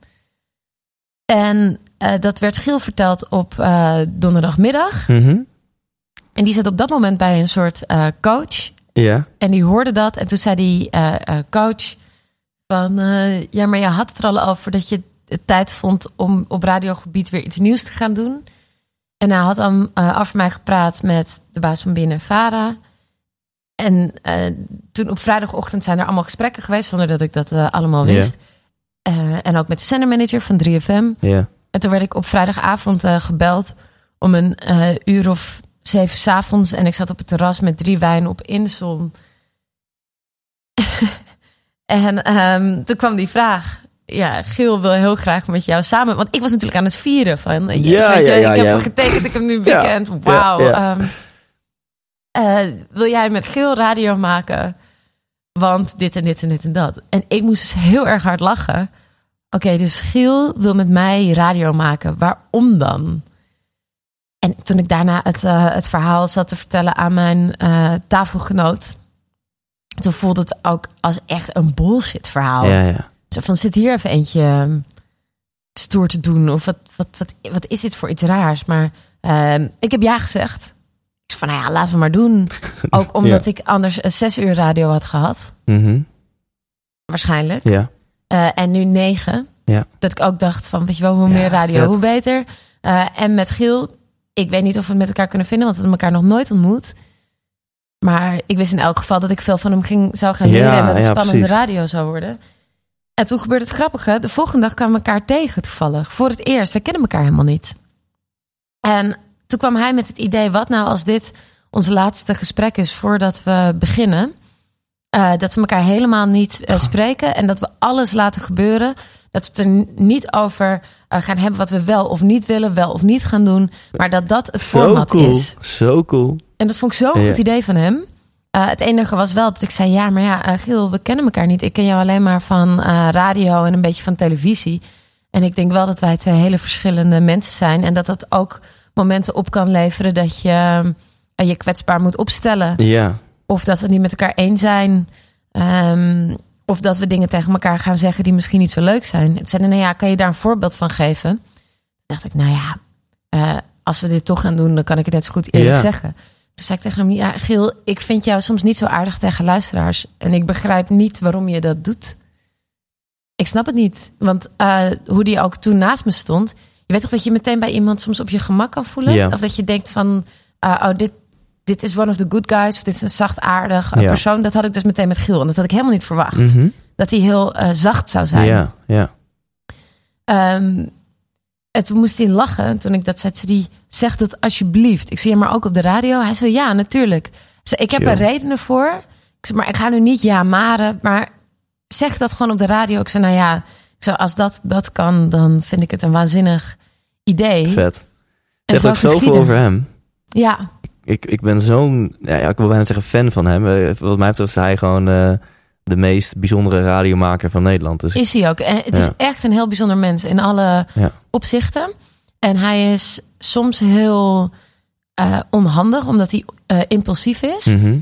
En dat werd Giel verteld op donderdagmiddag. Mhm. En die zat op dat moment bij een soort eh, coach. ja, En die hoorde dat. En toen zei die eh, eh, coach van... ja, maar je had het er al over dat je het tijd vond... om op radiogebied weer iets nieuws te gaan doen. En hij had dan af mij gepraat met de baas van binnen, Vara. En toen op vrijdagochtend zijn er allemaal gesprekken geweest... zonder dat ik dat allemaal Ja. wist. Eh, en ook met de zendermanager van 3FM. ja. En toen werd ik op vrijdagavond gebeld om een uur of zeven 's avonds. En ik zat op het terras met drie wijn op in de zon. en ehm, toen kwam die vraag. Ja, Giel wil heel graag met jou samen. Want ik was natuurlijk aan het vieren van. Ja, weet je, ja, ja, ik heb ja. hem getekend, ik heb nu Ja, weekend. ja, Wauw. ja. ehm, eh, wil jij met Giel radio maken? Want dit en dit en dit en dat. En ik moest dus heel erg hard lachen. Oké, dus Giel wil met mij radio maken. Waarom dan? En toen ik daarna het, eh, het verhaal zat te vertellen aan mijn eh, tafelgenoot. Toen voelde het ook als echt een bullshit verhaal. ja, ja. Zo van, zit hier even eentje ehm, stoer te doen. Of wat, wat, wat, wat is dit voor iets raars? Maar ehm, ik heb ja gezegd. Ik zei van, nou ja, laten we maar doen. Ook omdat ik anders een zes uur radio had gehad. Mhm. Waarschijnlijk. ja. Eh, en nu negen. Ja. Dat ik ook dacht van, weet je wel, hoe meer radio, hoe beter. En met Giel, ik weet niet of we het met elkaar kunnen vinden, want we hebben elkaar nog nooit ontmoet. Maar ik wist in elk geval dat ik veel van hem ging, zou gaan Ja, leren en dat het ja, spannende precies. radio zou worden. En toen gebeurde het grappige. De volgende dag kwamen we elkaar tegen toevallig. Voor het eerst. We kennen elkaar helemaal niet. En toen kwam hij met het idee, wat nou als dit ons laatste gesprek is voordat we beginnen. Eh, dat we elkaar helemaal niet eh, spreken en dat we alles laten gebeuren. Dat we het er niet over gaan hebben wat we wel of niet willen, wel of niet gaan doen. Maar dat dat het Zo format cool. is. Zo cool. En dat vond ik zo'n Ja. goed idee van hem. Eh, het enige was wel dat ik zei: Ja, maar ja, eh, Giel, we kennen elkaar niet. Ik ken jou alleen maar van eh, radio en een beetje van televisie. En ik denk wel dat wij twee hele verschillende mensen zijn. En dat dat ook momenten op kan leveren dat je eh, je kwetsbaar moet opstellen. Ja. Of dat we het niet met elkaar eens zijn. Ehm, of dat we dingen tegen elkaar gaan zeggen die misschien niet zo leuk zijn. Toen zeiden, nou ja, kan je daar een voorbeeld van geven? Toen dacht ik, nou ja, eh, als we dit toch gaan doen, dan kan ik het net zo goed eerlijk Ja. zeggen. Toen zei ik tegen hem, ja, Giel, ik vind jou soms niet zo aardig tegen luisteraars. En ik begrijp niet waarom je dat doet. Ik snap het niet. Want eh, hoe die ook toen naast me stond. Je weet toch dat je meteen bij iemand soms op je gemak kan voelen? Ja. Of dat je denkt van, eh, oh, dit, dit is one of the good guys. Of dit is een zachtaardig eh, Ja. persoon. Dat had ik dus meteen met Giel. En dat had ik helemaal niet verwacht. Mhm. Dat hij heel eh, zacht zou zijn. Ja, ja. En toen moest hij lachen. Toen ik dat zei, zeg dat alsjeblieft. Ik zie hem maar ook op de radio. Hij zei, ja, natuurlijk. Ik, heb Chill. er redenen voor. Ik zei, maar ik ga nu niet ja maren. Maar zeg dat gewoon op de radio. Ik zei, nou ja, ik zei, als dat, dat kan, dan vind ik het een waanzinnig idee. Vet. Zegt zo ook zoveel over hem. Ja, Ik, ik ben zo'n, ja, ik wil bijna zeggen fan van hem. Eh, Wat mij betreft is hij gewoon eh, de meest bijzondere radiomaker van Nederland. Dus is hij ook. En het is echt een heel bijzonder mens in alle Ja. opzichten. En hij is soms heel eh, onhandig, omdat hij impulsief is. Mhm.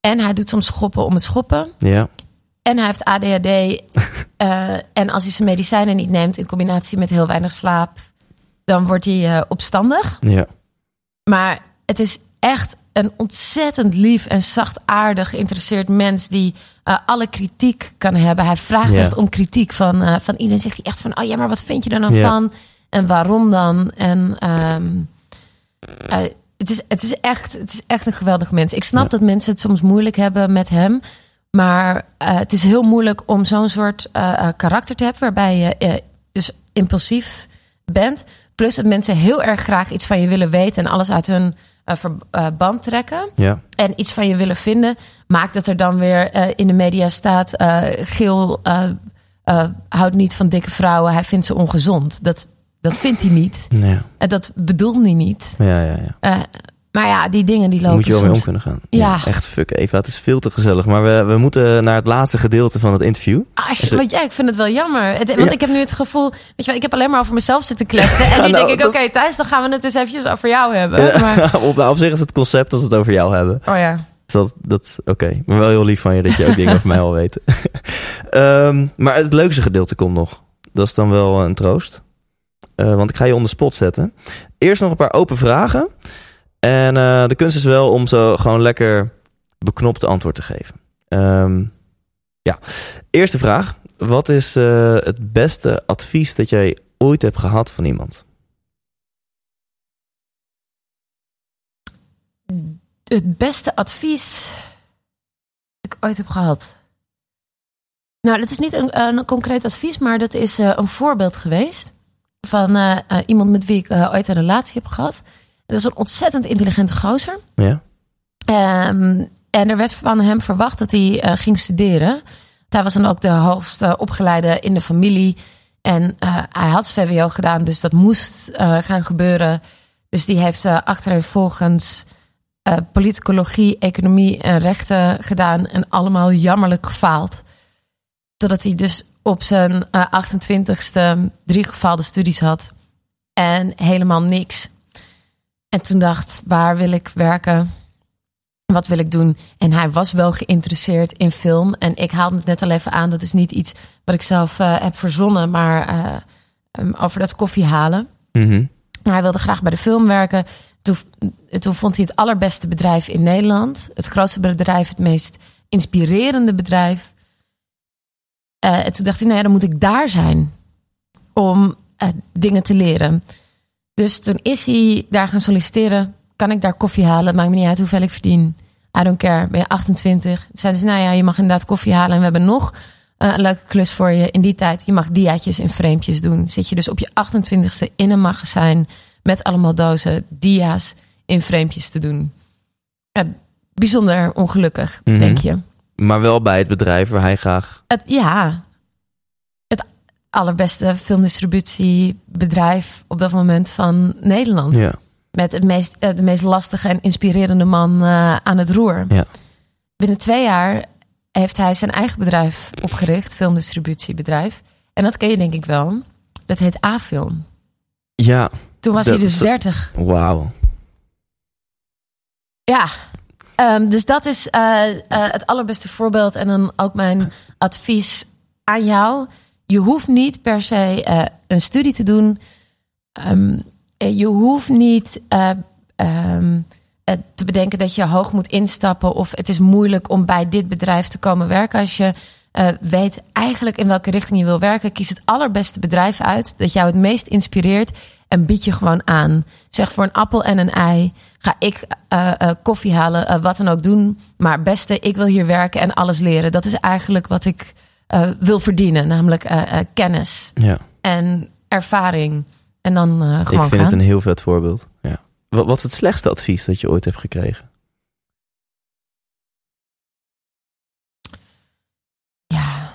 En hij doet soms schoppen om het schoppen. ja. En hij heeft ADHD. en als hij zijn medicijnen niet neemt in combinatie met heel weinig slaap, dan wordt hij opstandig. Ja. Maar het is echt een ontzettend lief en zachtaardig geïnteresseerd mens die eh, alle kritiek kan hebben. Hij vraagt Ja. echt om kritiek van, eh, van iedereen. Zegt hij echt van, oh ja, maar wat vind je er dan Ja. van? En waarom dan? En ehm, eh, het, is, het, is echt, het is echt een geweldig mens. Ik snap Ja. dat mensen het soms moeilijk hebben met hem. Maar het is heel moeilijk om zo'n soort karakter te hebben... waarbij je dus impulsief bent. Plus dat mensen heel erg graag iets van je willen weten... en alles uit hun verband trekken Ja. en iets van je willen vinden, maakt dat er dan weer eh, in de media staat: eh Geel eh, eh, houdt niet van dikke vrouwen, hij vindt ze ongezond. Dat, dat vindt hij niet. Ja. En dat bedoelt hij niet. Ja, ja, ja. Maar ja, die dingen die lopen moet je wel mee om kunnen gaan. Ja. Echt fuck Eva, het is veel te gezellig. Maar we, we moeten naar het laatste gedeelte van het interview. Ah, shit, het- want ja, ik vind het wel jammer. Het- want Ja. ik heb nu het gevoel, weet je wel, ik heb alleen maar over mezelf zitten kletsen. En nu nou, denk ik, oké, Thijs, dan gaan we het eens eventjes over jou hebben. Maar, op, op zich is het concept dat we het over jou hebben. oh ja. Dus dat, dat oké. Maar wel heel lief van je dat je ook dingen over mij al weet. Ehm, maar het leukste gedeelte komt nog. Dat is dan wel een troost. Eh, want ik ga je on the spot zetten. Eerst nog een paar open vragen. En eh, de kunst is wel om zo gewoon lekker beknopt antwoord te geven. Ehm, ja, eerste vraag. Wat is eh, het beste advies dat jij ooit hebt gehad van iemand? het beste advies dat ik ooit heb gehad. Nou, dat is niet een, een concreet advies, maar dat is eh, een voorbeeld geweest van iemand met wie ik ooit een relatie heb gehad. Dat is een ontzettend intelligente gozer. Ja? Ehm, en er werd van hem verwacht dat hij eh, ging studeren. Hij was dan ook de hoogste opgeleide in de familie. En eh, hij had VWO gedaan, dus dat moest eh, gaan gebeuren. Dus die heeft achtereenvolgens politicologie, economie en rechten gedaan. En allemaal jammerlijk gefaald. Totdat hij dus op zijn eh, 28ste drie gefaalde studies had. En helemaal niks. En toen dacht, waar wil ik werken? Wat wil ik doen? En hij was wel geïnteresseerd in film. En ik haalde het net al even aan. Dat is niet iets wat ik zelf eh, heb verzonnen. Maar eh, um, over dat koffie halen. Mhm. Maar hij wilde graag bij de film werken. Toen, toen vond hij het allerbeste bedrijf in Nederland. Het grootste bedrijf, het meest inspirerende bedrijf. Eh, en toen dacht hij, nou ja, dan moet ik daar zijn. Om dingen te leren. Dus toen is hij daar gaan solliciteren. Kan ik daar koffie halen? Maakt me niet uit hoeveel ik verdien. I don't care. Ben je 28? Toen zeiden ze, nou ja, je mag inderdaad koffie halen. En we hebben nog eh, een leuke klus voor je in die tijd. Je mag diaatjes en framepjes doen. Zit je dus op je 28ste in een magazijn... met allemaal dozen dia's in framepjes te doen. Bijzonder ongelukkig, Mhm. denk je. Maar wel bij het bedrijf waar hij graag... Het, ja, allerbeste filmdistributiebedrijf op dat moment van Nederland. Ja. Met het meest, eh, de meest lastige en inspirerende man eh, aan het roer. Ja. Binnen twee jaar heeft hij zijn eigen bedrijf opgericht, filmdistributiebedrijf. En dat ken je denk ik wel. Dat heet A-film. Ja, Toen was Dat hij dus is- 30. wauw. Ja, Ehm, dus dat is eh, het allerbeste voorbeeld. En dan ook mijn advies aan jou. Je hoeft niet per se eh, een studie te doen. Ehm, eh, je hoeft niet eh, ehm, eh, te bedenken dat je hoog moet instappen. Of het is moeilijk om bij dit bedrijf te komen werken. Als je weet eigenlijk in welke richting je wil werken. Kies het allerbeste bedrijf uit. Dat jou het meest inspireert. En bied je gewoon aan. Zeg voor een appel en een ei. Ga ik koffie halen, wat dan ook doen. Maar beste, ik wil hier werken en alles leren. Dat is eigenlijk wat ik eh, wil verdienen. Namelijk eh, eh, kennis Ja, en ervaring. En dan eh, ik gewoon vind gaan. het een heel vet voorbeeld. Ja. Wat, wat is het slechtste advies dat je ooit hebt gekregen? Ja.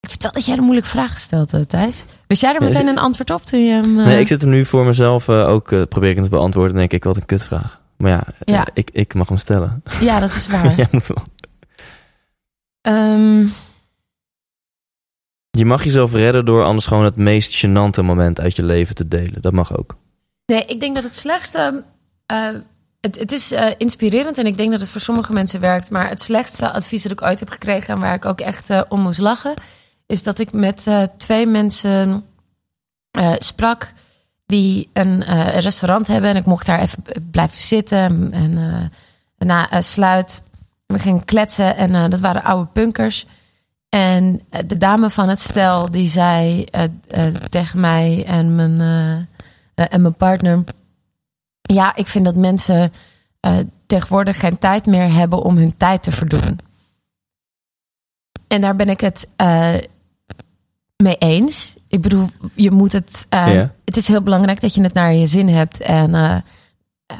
Ik vertel dat jij een moeilijke vraag gesteld hebt, Thijs. Wist jij er meteen een antwoord op toen je hem... Nee, ik zit hem nu voor mezelf ook, eh, probeer ik hem te beantwoorden. denk ik, wat een kutvraag. Maar ja, Ja. ik, ik mag hem stellen. Ja, dat is waar. Jij moet wel. Ehm, Je mag jezelf redden door anders gewoon het meest gênante moment uit je leven te delen. Dat mag ook. Nee, ik denk dat het slechtste. eh, het, het is eh, inspirerend en ik denk dat het voor sommige mensen werkt. Maar het slechtste advies dat ik ooit heb gekregen en waar ik ook echt eh, om moest lachen, is dat ik met twee mensen sprak die een restaurant hebben. En ik mocht daar even blijven zitten. En na sluit, we gingen kletsen. En dat waren oude punkers. En eh, de dame van het stel, die zei eh, eh, tegen mij en mijn, en mijn partner... Ja, ik vind dat mensen tegenwoordig geen tijd meer hebben om hun tijd te verdoen. En daar ben ik het mee eens. Ik bedoel, je moet het. Ja. Het is heel belangrijk dat je het naar je zin hebt. En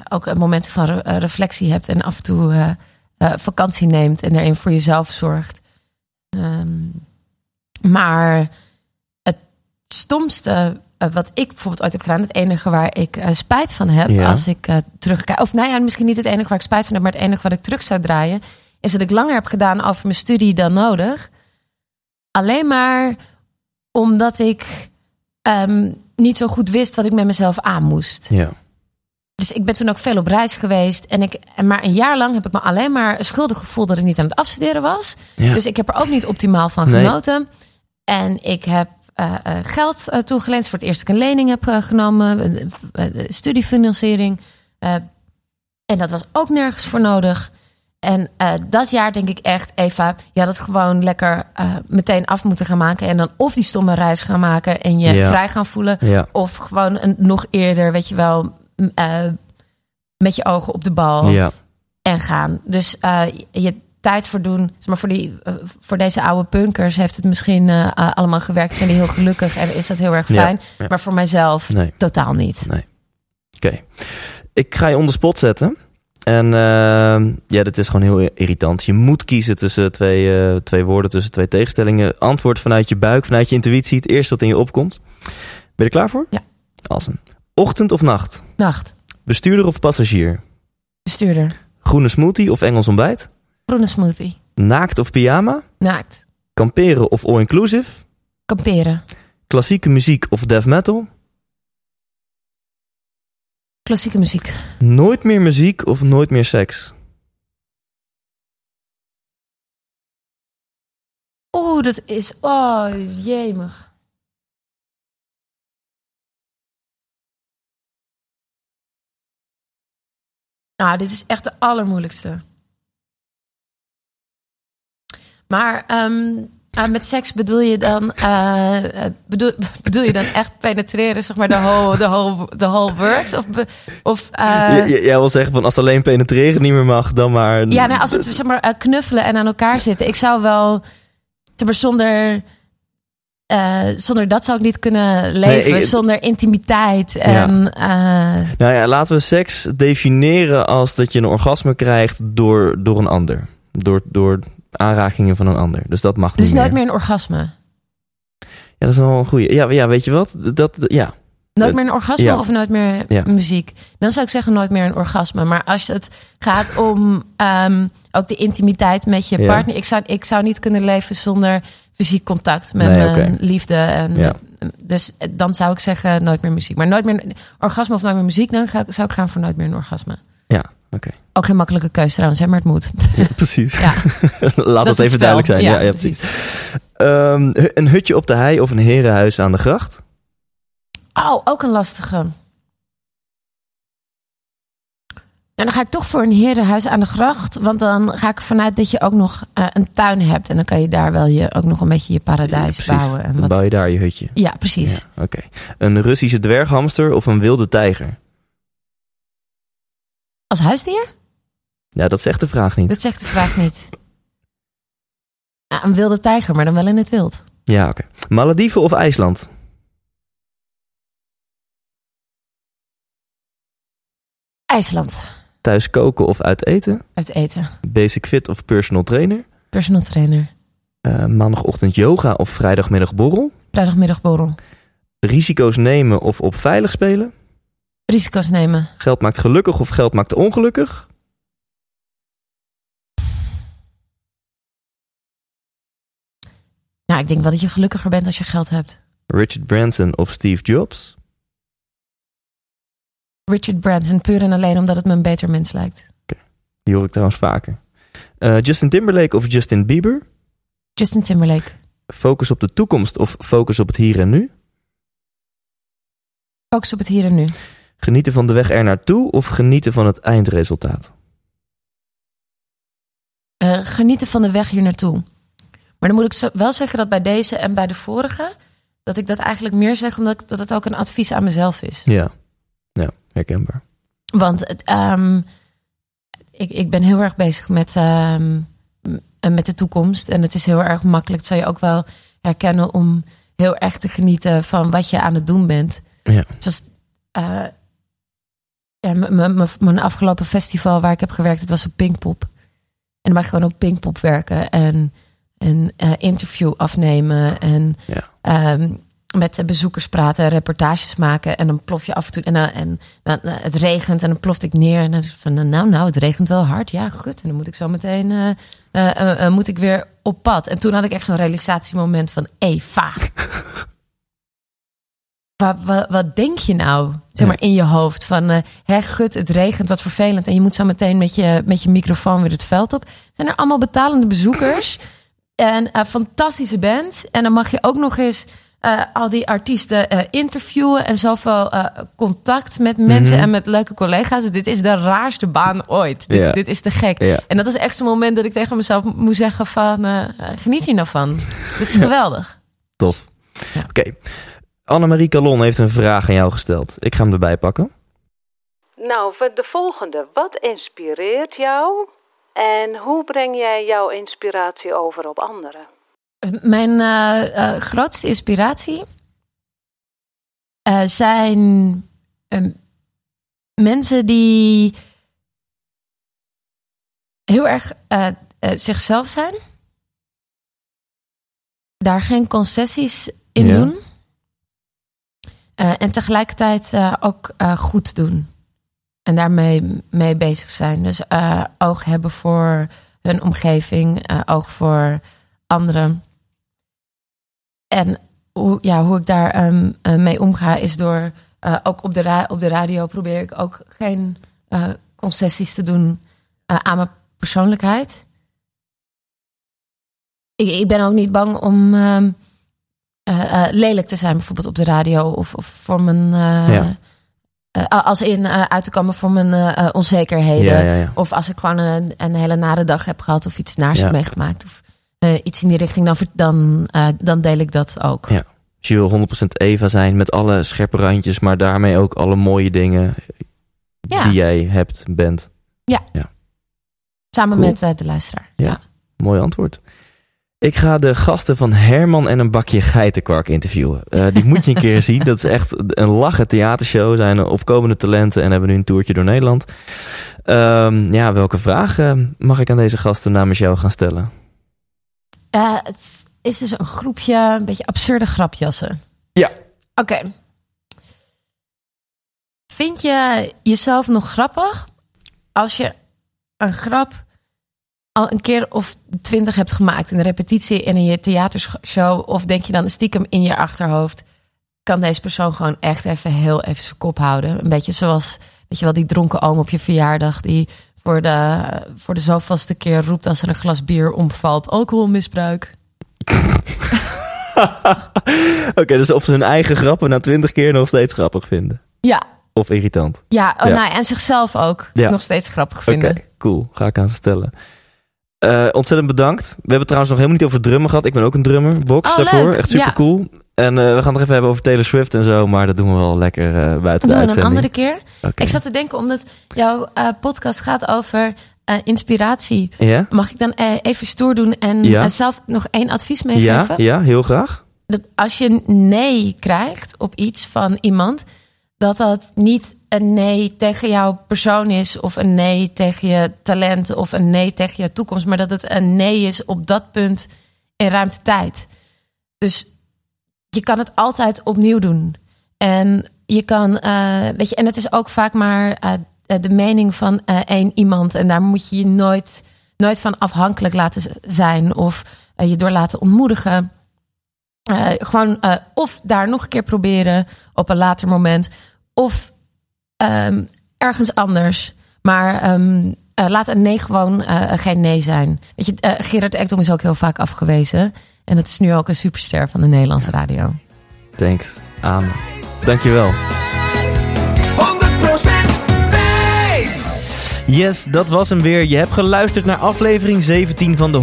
ook een momenten van re- reflectie hebt. En af en toe vakantie neemt. En daarin voor jezelf zorgt. Ehm, maar het stomste. eh, wat ik bijvoorbeeld ooit heb gedaan, het enige waar ik eh, spijt van heb Ja. als ik eh, terugkijk. Of nou ja, misschien niet het enige waar ik spijt van heb, maar het enige wat ik terug zou draaien, is dat ik langer heb gedaan over mijn studie dan nodig. Alleen maar omdat ik ehm, niet zo goed wist wat ik met mezelf aan moest. Ja. Dus ik ben toen ook veel op reis geweest. En ik, maar een jaar lang heb ik me alleen maar schuldig gevoeld dat ik niet aan het afstuderen was. Ja. Dus ik heb er ook niet optimaal van Nee. genoten. En ik heb eh, eh, geld eh, toegeleend voor het eerst dat ik een lening heb genomen. studiefinanciering. En dat was ook nergens voor nodig. En dat jaar denk ik echt, Eva, je had het gewoon lekker meteen af moeten gaan maken. En dan of die stomme reis gaan maken en je Ja. vrij gaan voelen. Ja. Of gewoon een, nog eerder, weet je wel, eh, met je ogen op de bal Ja. en gaan. Dus eh, je tijd voor doen. Zeg maar voor, die, eh, voor deze oude punkers heeft het misschien allemaal gewerkt. Zijn die heel gelukkig en is dat heel erg fijn. ja. Maar voor mijzelf Nee. totaal niet. Oké. Ik ga je onder spot zetten. En ja, dit is gewoon heel irritant. Je moet kiezen tussen twee, twee woorden, tussen twee tegenstellingen. Antwoord vanuit je buik, vanuit je intuïtie. Het eerste wat in je opkomt. Ben je er klaar voor? Ja. Awesome. Ochtend of nacht? Nacht. Bestuurder of passagier? Bestuurder. Groene smoothie of Engels ontbijt? Groene smoothie. Naakt of pyjama? Naakt. Kamperen of all-inclusive? Kamperen. Klassieke muziek of death metal? Klassieke muziek. Nooit meer muziek of nooit meer seks? Oeh, dat is... Oh, jemig. Nou, dit is echt de allermoeilijkste. Maar ehm, ah, met seks bedoel je dan... eh, bedoel, bedoel je dan echt penetreren, zeg maar, de whole, de whole, de whole works? Of, be- of eh, J- jij wil zeggen van als alleen penetreren niet meer mag, dan maar... ja, nou, als het zeg maar knuffelen en aan elkaar zitten. Ik zou wel, zeg maar, zonder, eh, zonder dat zou ik niet kunnen leven. Nee, ik- zonder intimiteit en eh, Nou ja, laten we seks definiëren als dat je een orgasme krijgt door, door een ander. Door, door aanrakingen van een ander. Dus dat mag dus niet nooit meer. meer een orgasme. Ja, dat is wel een goeie. Ja, ja, weet je wat? Dat, ja. Nooit meer een orgasme ja. of nooit meer Ja. muziek. Dan zou ik zeggen nooit meer een orgasme. Maar als het gaat om ehm, ook de intimiteit met je partner. Ik zou, ik zou niet kunnen leven zonder fysiek contact met Nee, mijn liefde. En Ja. Dus dan zou ik zeggen nooit meer muziek. Maar nooit meer orgasme of nooit meer muziek. Dan ga, zou ik gaan voor nooit meer een orgasme. Ja, oké. Ook geen makkelijke keuze trouwens, hè, maar het moet. Ja, precies. Ja, Laat dat, even duidelijk zijn. Ja, ja, precies. Ehm, een hutje op de hei of een herenhuis aan de gracht? Oh, ook een lastige. En dan ga ik toch voor een herenhuis aan de gracht. Want dan ga ik ervan uit dat je ook nog eh, een tuin hebt. En dan kan je daar wel je, ook nog een beetje je paradijs Ja, bouwen. En Dan wat... bouw je daar je hutje. Ja, precies. Ja, oké. Een Russische dwerghamster of een wilde tijger? Als huisdier? Ja, dat zegt de vraag niet. Dat zegt de vraag niet. Ja, een wilde tijger, maar dan wel in het wild. Ja, oké. Malediven of IJsland? IJsland. Thuis koken of uit eten? Uit eten. Basic fit of personal trainer? Personal trainer. Eh, maandagochtend yoga of vrijdagmiddag borrel? Vrijdagmiddagborrel. Risico's nemen of op veilig spelen? Risico's nemen. Geld maakt gelukkig of geld maakt ongelukkig? Nou, ik denk wel dat je gelukkiger bent als je geld hebt. Richard Branson of Steve Jobs? Richard Branson, puur en alleen omdat het me een beter mens lijkt. Die hoor ik trouwens vaker. Eh, Justin Timberlake of Justin Bieber? Justin Timberlake. Focus op de toekomst of focus op het hier en nu? Focus op het hier en nu. Genieten van de weg er naartoe of genieten van het eindresultaat? Uh, genieten van de weg hier naartoe. Maar dan moet ik wel zeggen dat bij deze en bij de vorige... dat ik dat eigenlijk meer zeg omdat dat het ook een advies aan mezelf is. Ja herkenbaar. Want um, ik, ik ben heel erg bezig met, um, met de toekomst. En het is heel erg makkelijk, dat zou je ook wel herkennen... om heel erg te genieten van wat je aan het doen bent. Ja. Zoals uh, ja, mijn afgelopen festival waar ik heb gewerkt, het was op Pinkpop. En dan mag je gewoon op Pinkpop werken en een uh, interview afnemen en ja. um, met bezoekers praten, reportages maken. En dan plof je af en toe. En, uh, en uh, het regent en dan ploft ik neer. En dan van nou, nou, het regent wel hard. Ja, goed. En dan moet ik zo meteen moet ik weer op pad. En toen had ik echt zo'n realisatiemoment van Eva. Wat, wat, wat, denk je nou, zeg maar, in je hoofd? Van, hè, gut, het regent, wat vervelend. En je moet zo meteen met je, met je microfoon weer het veld op. Zijn er allemaal betalende bezoekers. en fantastische bands. En dan mag je ook nog eens uh, al die artiesten interviewen. En zoveel contact met mensen Mhm. en met leuke collega's. Dit is de raarste baan ooit. Dit, dit is te gek. En dat is echt zo'n moment dat ik tegen mezelf moet zeggen van... geniet hier nou van. Dit is geweldig. Tof. Ja. Oké. Annemarie Calon heeft een vraag aan jou gesteld. Ik ga hem erbij pakken. Nou, voor de volgende. Wat inspireert jou en hoe breng jij jouw inspiratie over op anderen? Mijn uh, uh, grootste inspiratie uh, zijn ehm, mensen die heel erg eh, zichzelf zijn. Daar geen concessies in Ja. doen. En tegelijkertijd ook goed doen. En daarmee mee bezig zijn. Dus oog hebben voor hun omgeving, oog voor anderen. En hoe, ja, hoe ik daar um, mee omga is door ook op de, ra op de radio probeer ik ook geen concessies te doen aan mijn persoonlijkheid. Ik, ik ben ook niet bang om. Uh, lelijk te zijn, bijvoorbeeld op de radio of, of voor mijn. Ja. als in uit te komen voor mijn onzekerheden. Ja, ja, ja. Of als ik gewoon een, een hele nare dag heb gehad of iets naars heb meegemaakt. Of iets in die richting, dan, dan, dan deel ik dat ook. Ja. Dus je wil 100% Eva zijn met alle scherpe randjes, maar daarmee ook alle mooie dingen Ja. die jij hebt, bent. Samen Cool. met eh, de luisteraar. Ja. Ja. Mooi antwoord. Ik ga de gasten van Herman en een bakje geitenkwark interviewen. Eh, die moet je een keer zien. Dat is echt een lachen theatershow. Zijn opkomende talenten en hebben nu een toertje door Nederland. Ehm, ja, welke vragen mag ik aan deze gasten namens jou gaan stellen? Eh, het is dus een groepje een beetje absurde grapjassen. Ja. Oké. Vind je jezelf nog grappig als je een grap al een keer of twintig hebt gemaakt in een repetitie en in je theatershow? Of denk je dan stiekem in je achterhoofd, kan deze persoon gewoon echt even heel even zijn kop houden? Een beetje zoals, weet je wel, die dronken oom op je verjaardag die voor de, voor de zoveelste keer roept als er een glas bier omvalt, alcoholmisbruik. Oké, dus of ze hun eigen grappen na twintig keer nog steeds grappig vinden. Ja, Of irritant. ja, oh, Ja. Nou, en zichzelf ook Ja. nog steeds grappig Oké, vinden. cool. Ga ik aan ze stellen. Eh, ontzettend bedankt. We hebben het trouwens nog helemaal niet over drummen gehad. Ik ben ook een drummer. Box Oh, daarvoor. leuk. Echt super Ja. cool. En eh, we gaan het even hebben over Taylor Swift en zo. Maar dat doen we wel lekker eh, buiten de we een uitzending. andere keer. Ik zat te denken, omdat jouw eh, podcast gaat over inspiratie. Ja? Mag ik dan even stoer doen en Ja. zelf nog één advies Ja, meegeven? ja, heel graag. Dat als je nee krijgt op iets van iemand, dat dat niet een nee tegen jouw persoon is, of een nee tegen je talent, of een nee tegen je toekomst, maar dat het een nee is op dat punt in ruimte-tijd. Dus je kan het altijd opnieuw doen. En je kan, eh, weet je, en het is ook vaak maar eh, de mening van eh, één iemand. En daar moet je je nooit, nooit van afhankelijk laten zijn of eh, je door laten ontmoedigen. Eh, gewoon eh, of daar nog een keer proberen op een later moment, of ehm, ergens anders. Maar ehm, eh, laat een nee gewoon eh, geen nee zijn. Weet je, eh, Gerard Ekdom is ook heel vaak afgewezen. En het is nu ook een superster van de Nederlandse radio. Thanks. Amen. Dankjewel. Yes, dat was hem weer. Je hebt geluisterd naar aflevering 17 van de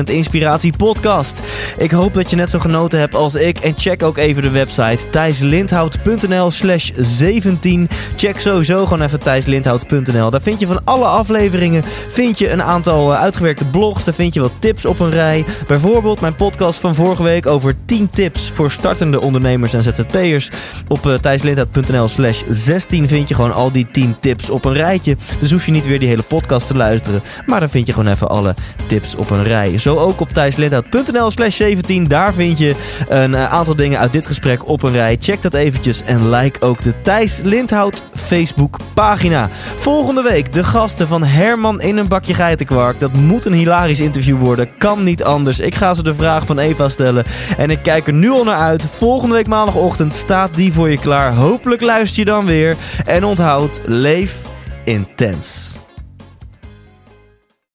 100% Inspiratie Podcast. Ik hoop dat je net zo genoten hebt als ik. En check ook even de website thijslindhout.nl slash 17. Check sowieso gewoon even thijslindhout.nl. Daar vind je van alle afleveringen vind je een aantal eh, uitgewerkte blogs. Daar vind je wat tips op een rij. Bijvoorbeeld mijn podcast van vorige week over 10 tips voor startende ondernemers en ZZP'ers. Op uh, thijslindhout.nl slash 16 vind je gewoon al die 10 tips op een rijtje. Dus hoef je niet weer die hele podcast te luisteren. Maar dan vind je gewoon even alle tips op een rij. Zo ook op thijslindhout.nl slash 17. Daar vind je een uh, aantal dingen uit dit gesprek op een rij. Check dat eventjes en like ook de Thijs Lindhout Facebook pagina. Volgende week de gasten van Herman in een bakje geitenkwark. Dat moet een hilarisch interview worden. Kan niet anders. Ik ga ze de vraag van Eva stellen. En ik kijk er nu al naar uit. Volgende week maandagochtend staat die voor je klaar. Hopelijk luister je dan weer. En onthoud, leef intens.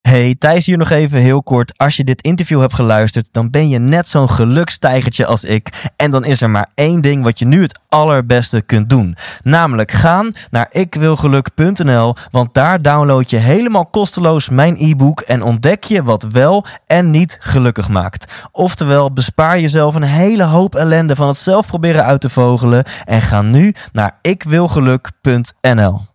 Hey, Thijs hier nog even heel kort. Als je dit interview hebt geluisterd, dan ben je net zo'n gelukstijgertje als ik. En dan is er maar één ding wat je nu het allerbeste kunt doen. Namelijk gaan naar ikwilgeluk.nl, want daar download je helemaal kosteloos mijn e-book en ontdek je wat wel en niet gelukkig maakt. Oftewel, bespaar jezelf een hele hoop ellende van het zelf proberen uit te vogelen en ga nu naar ikwilgeluk.nl.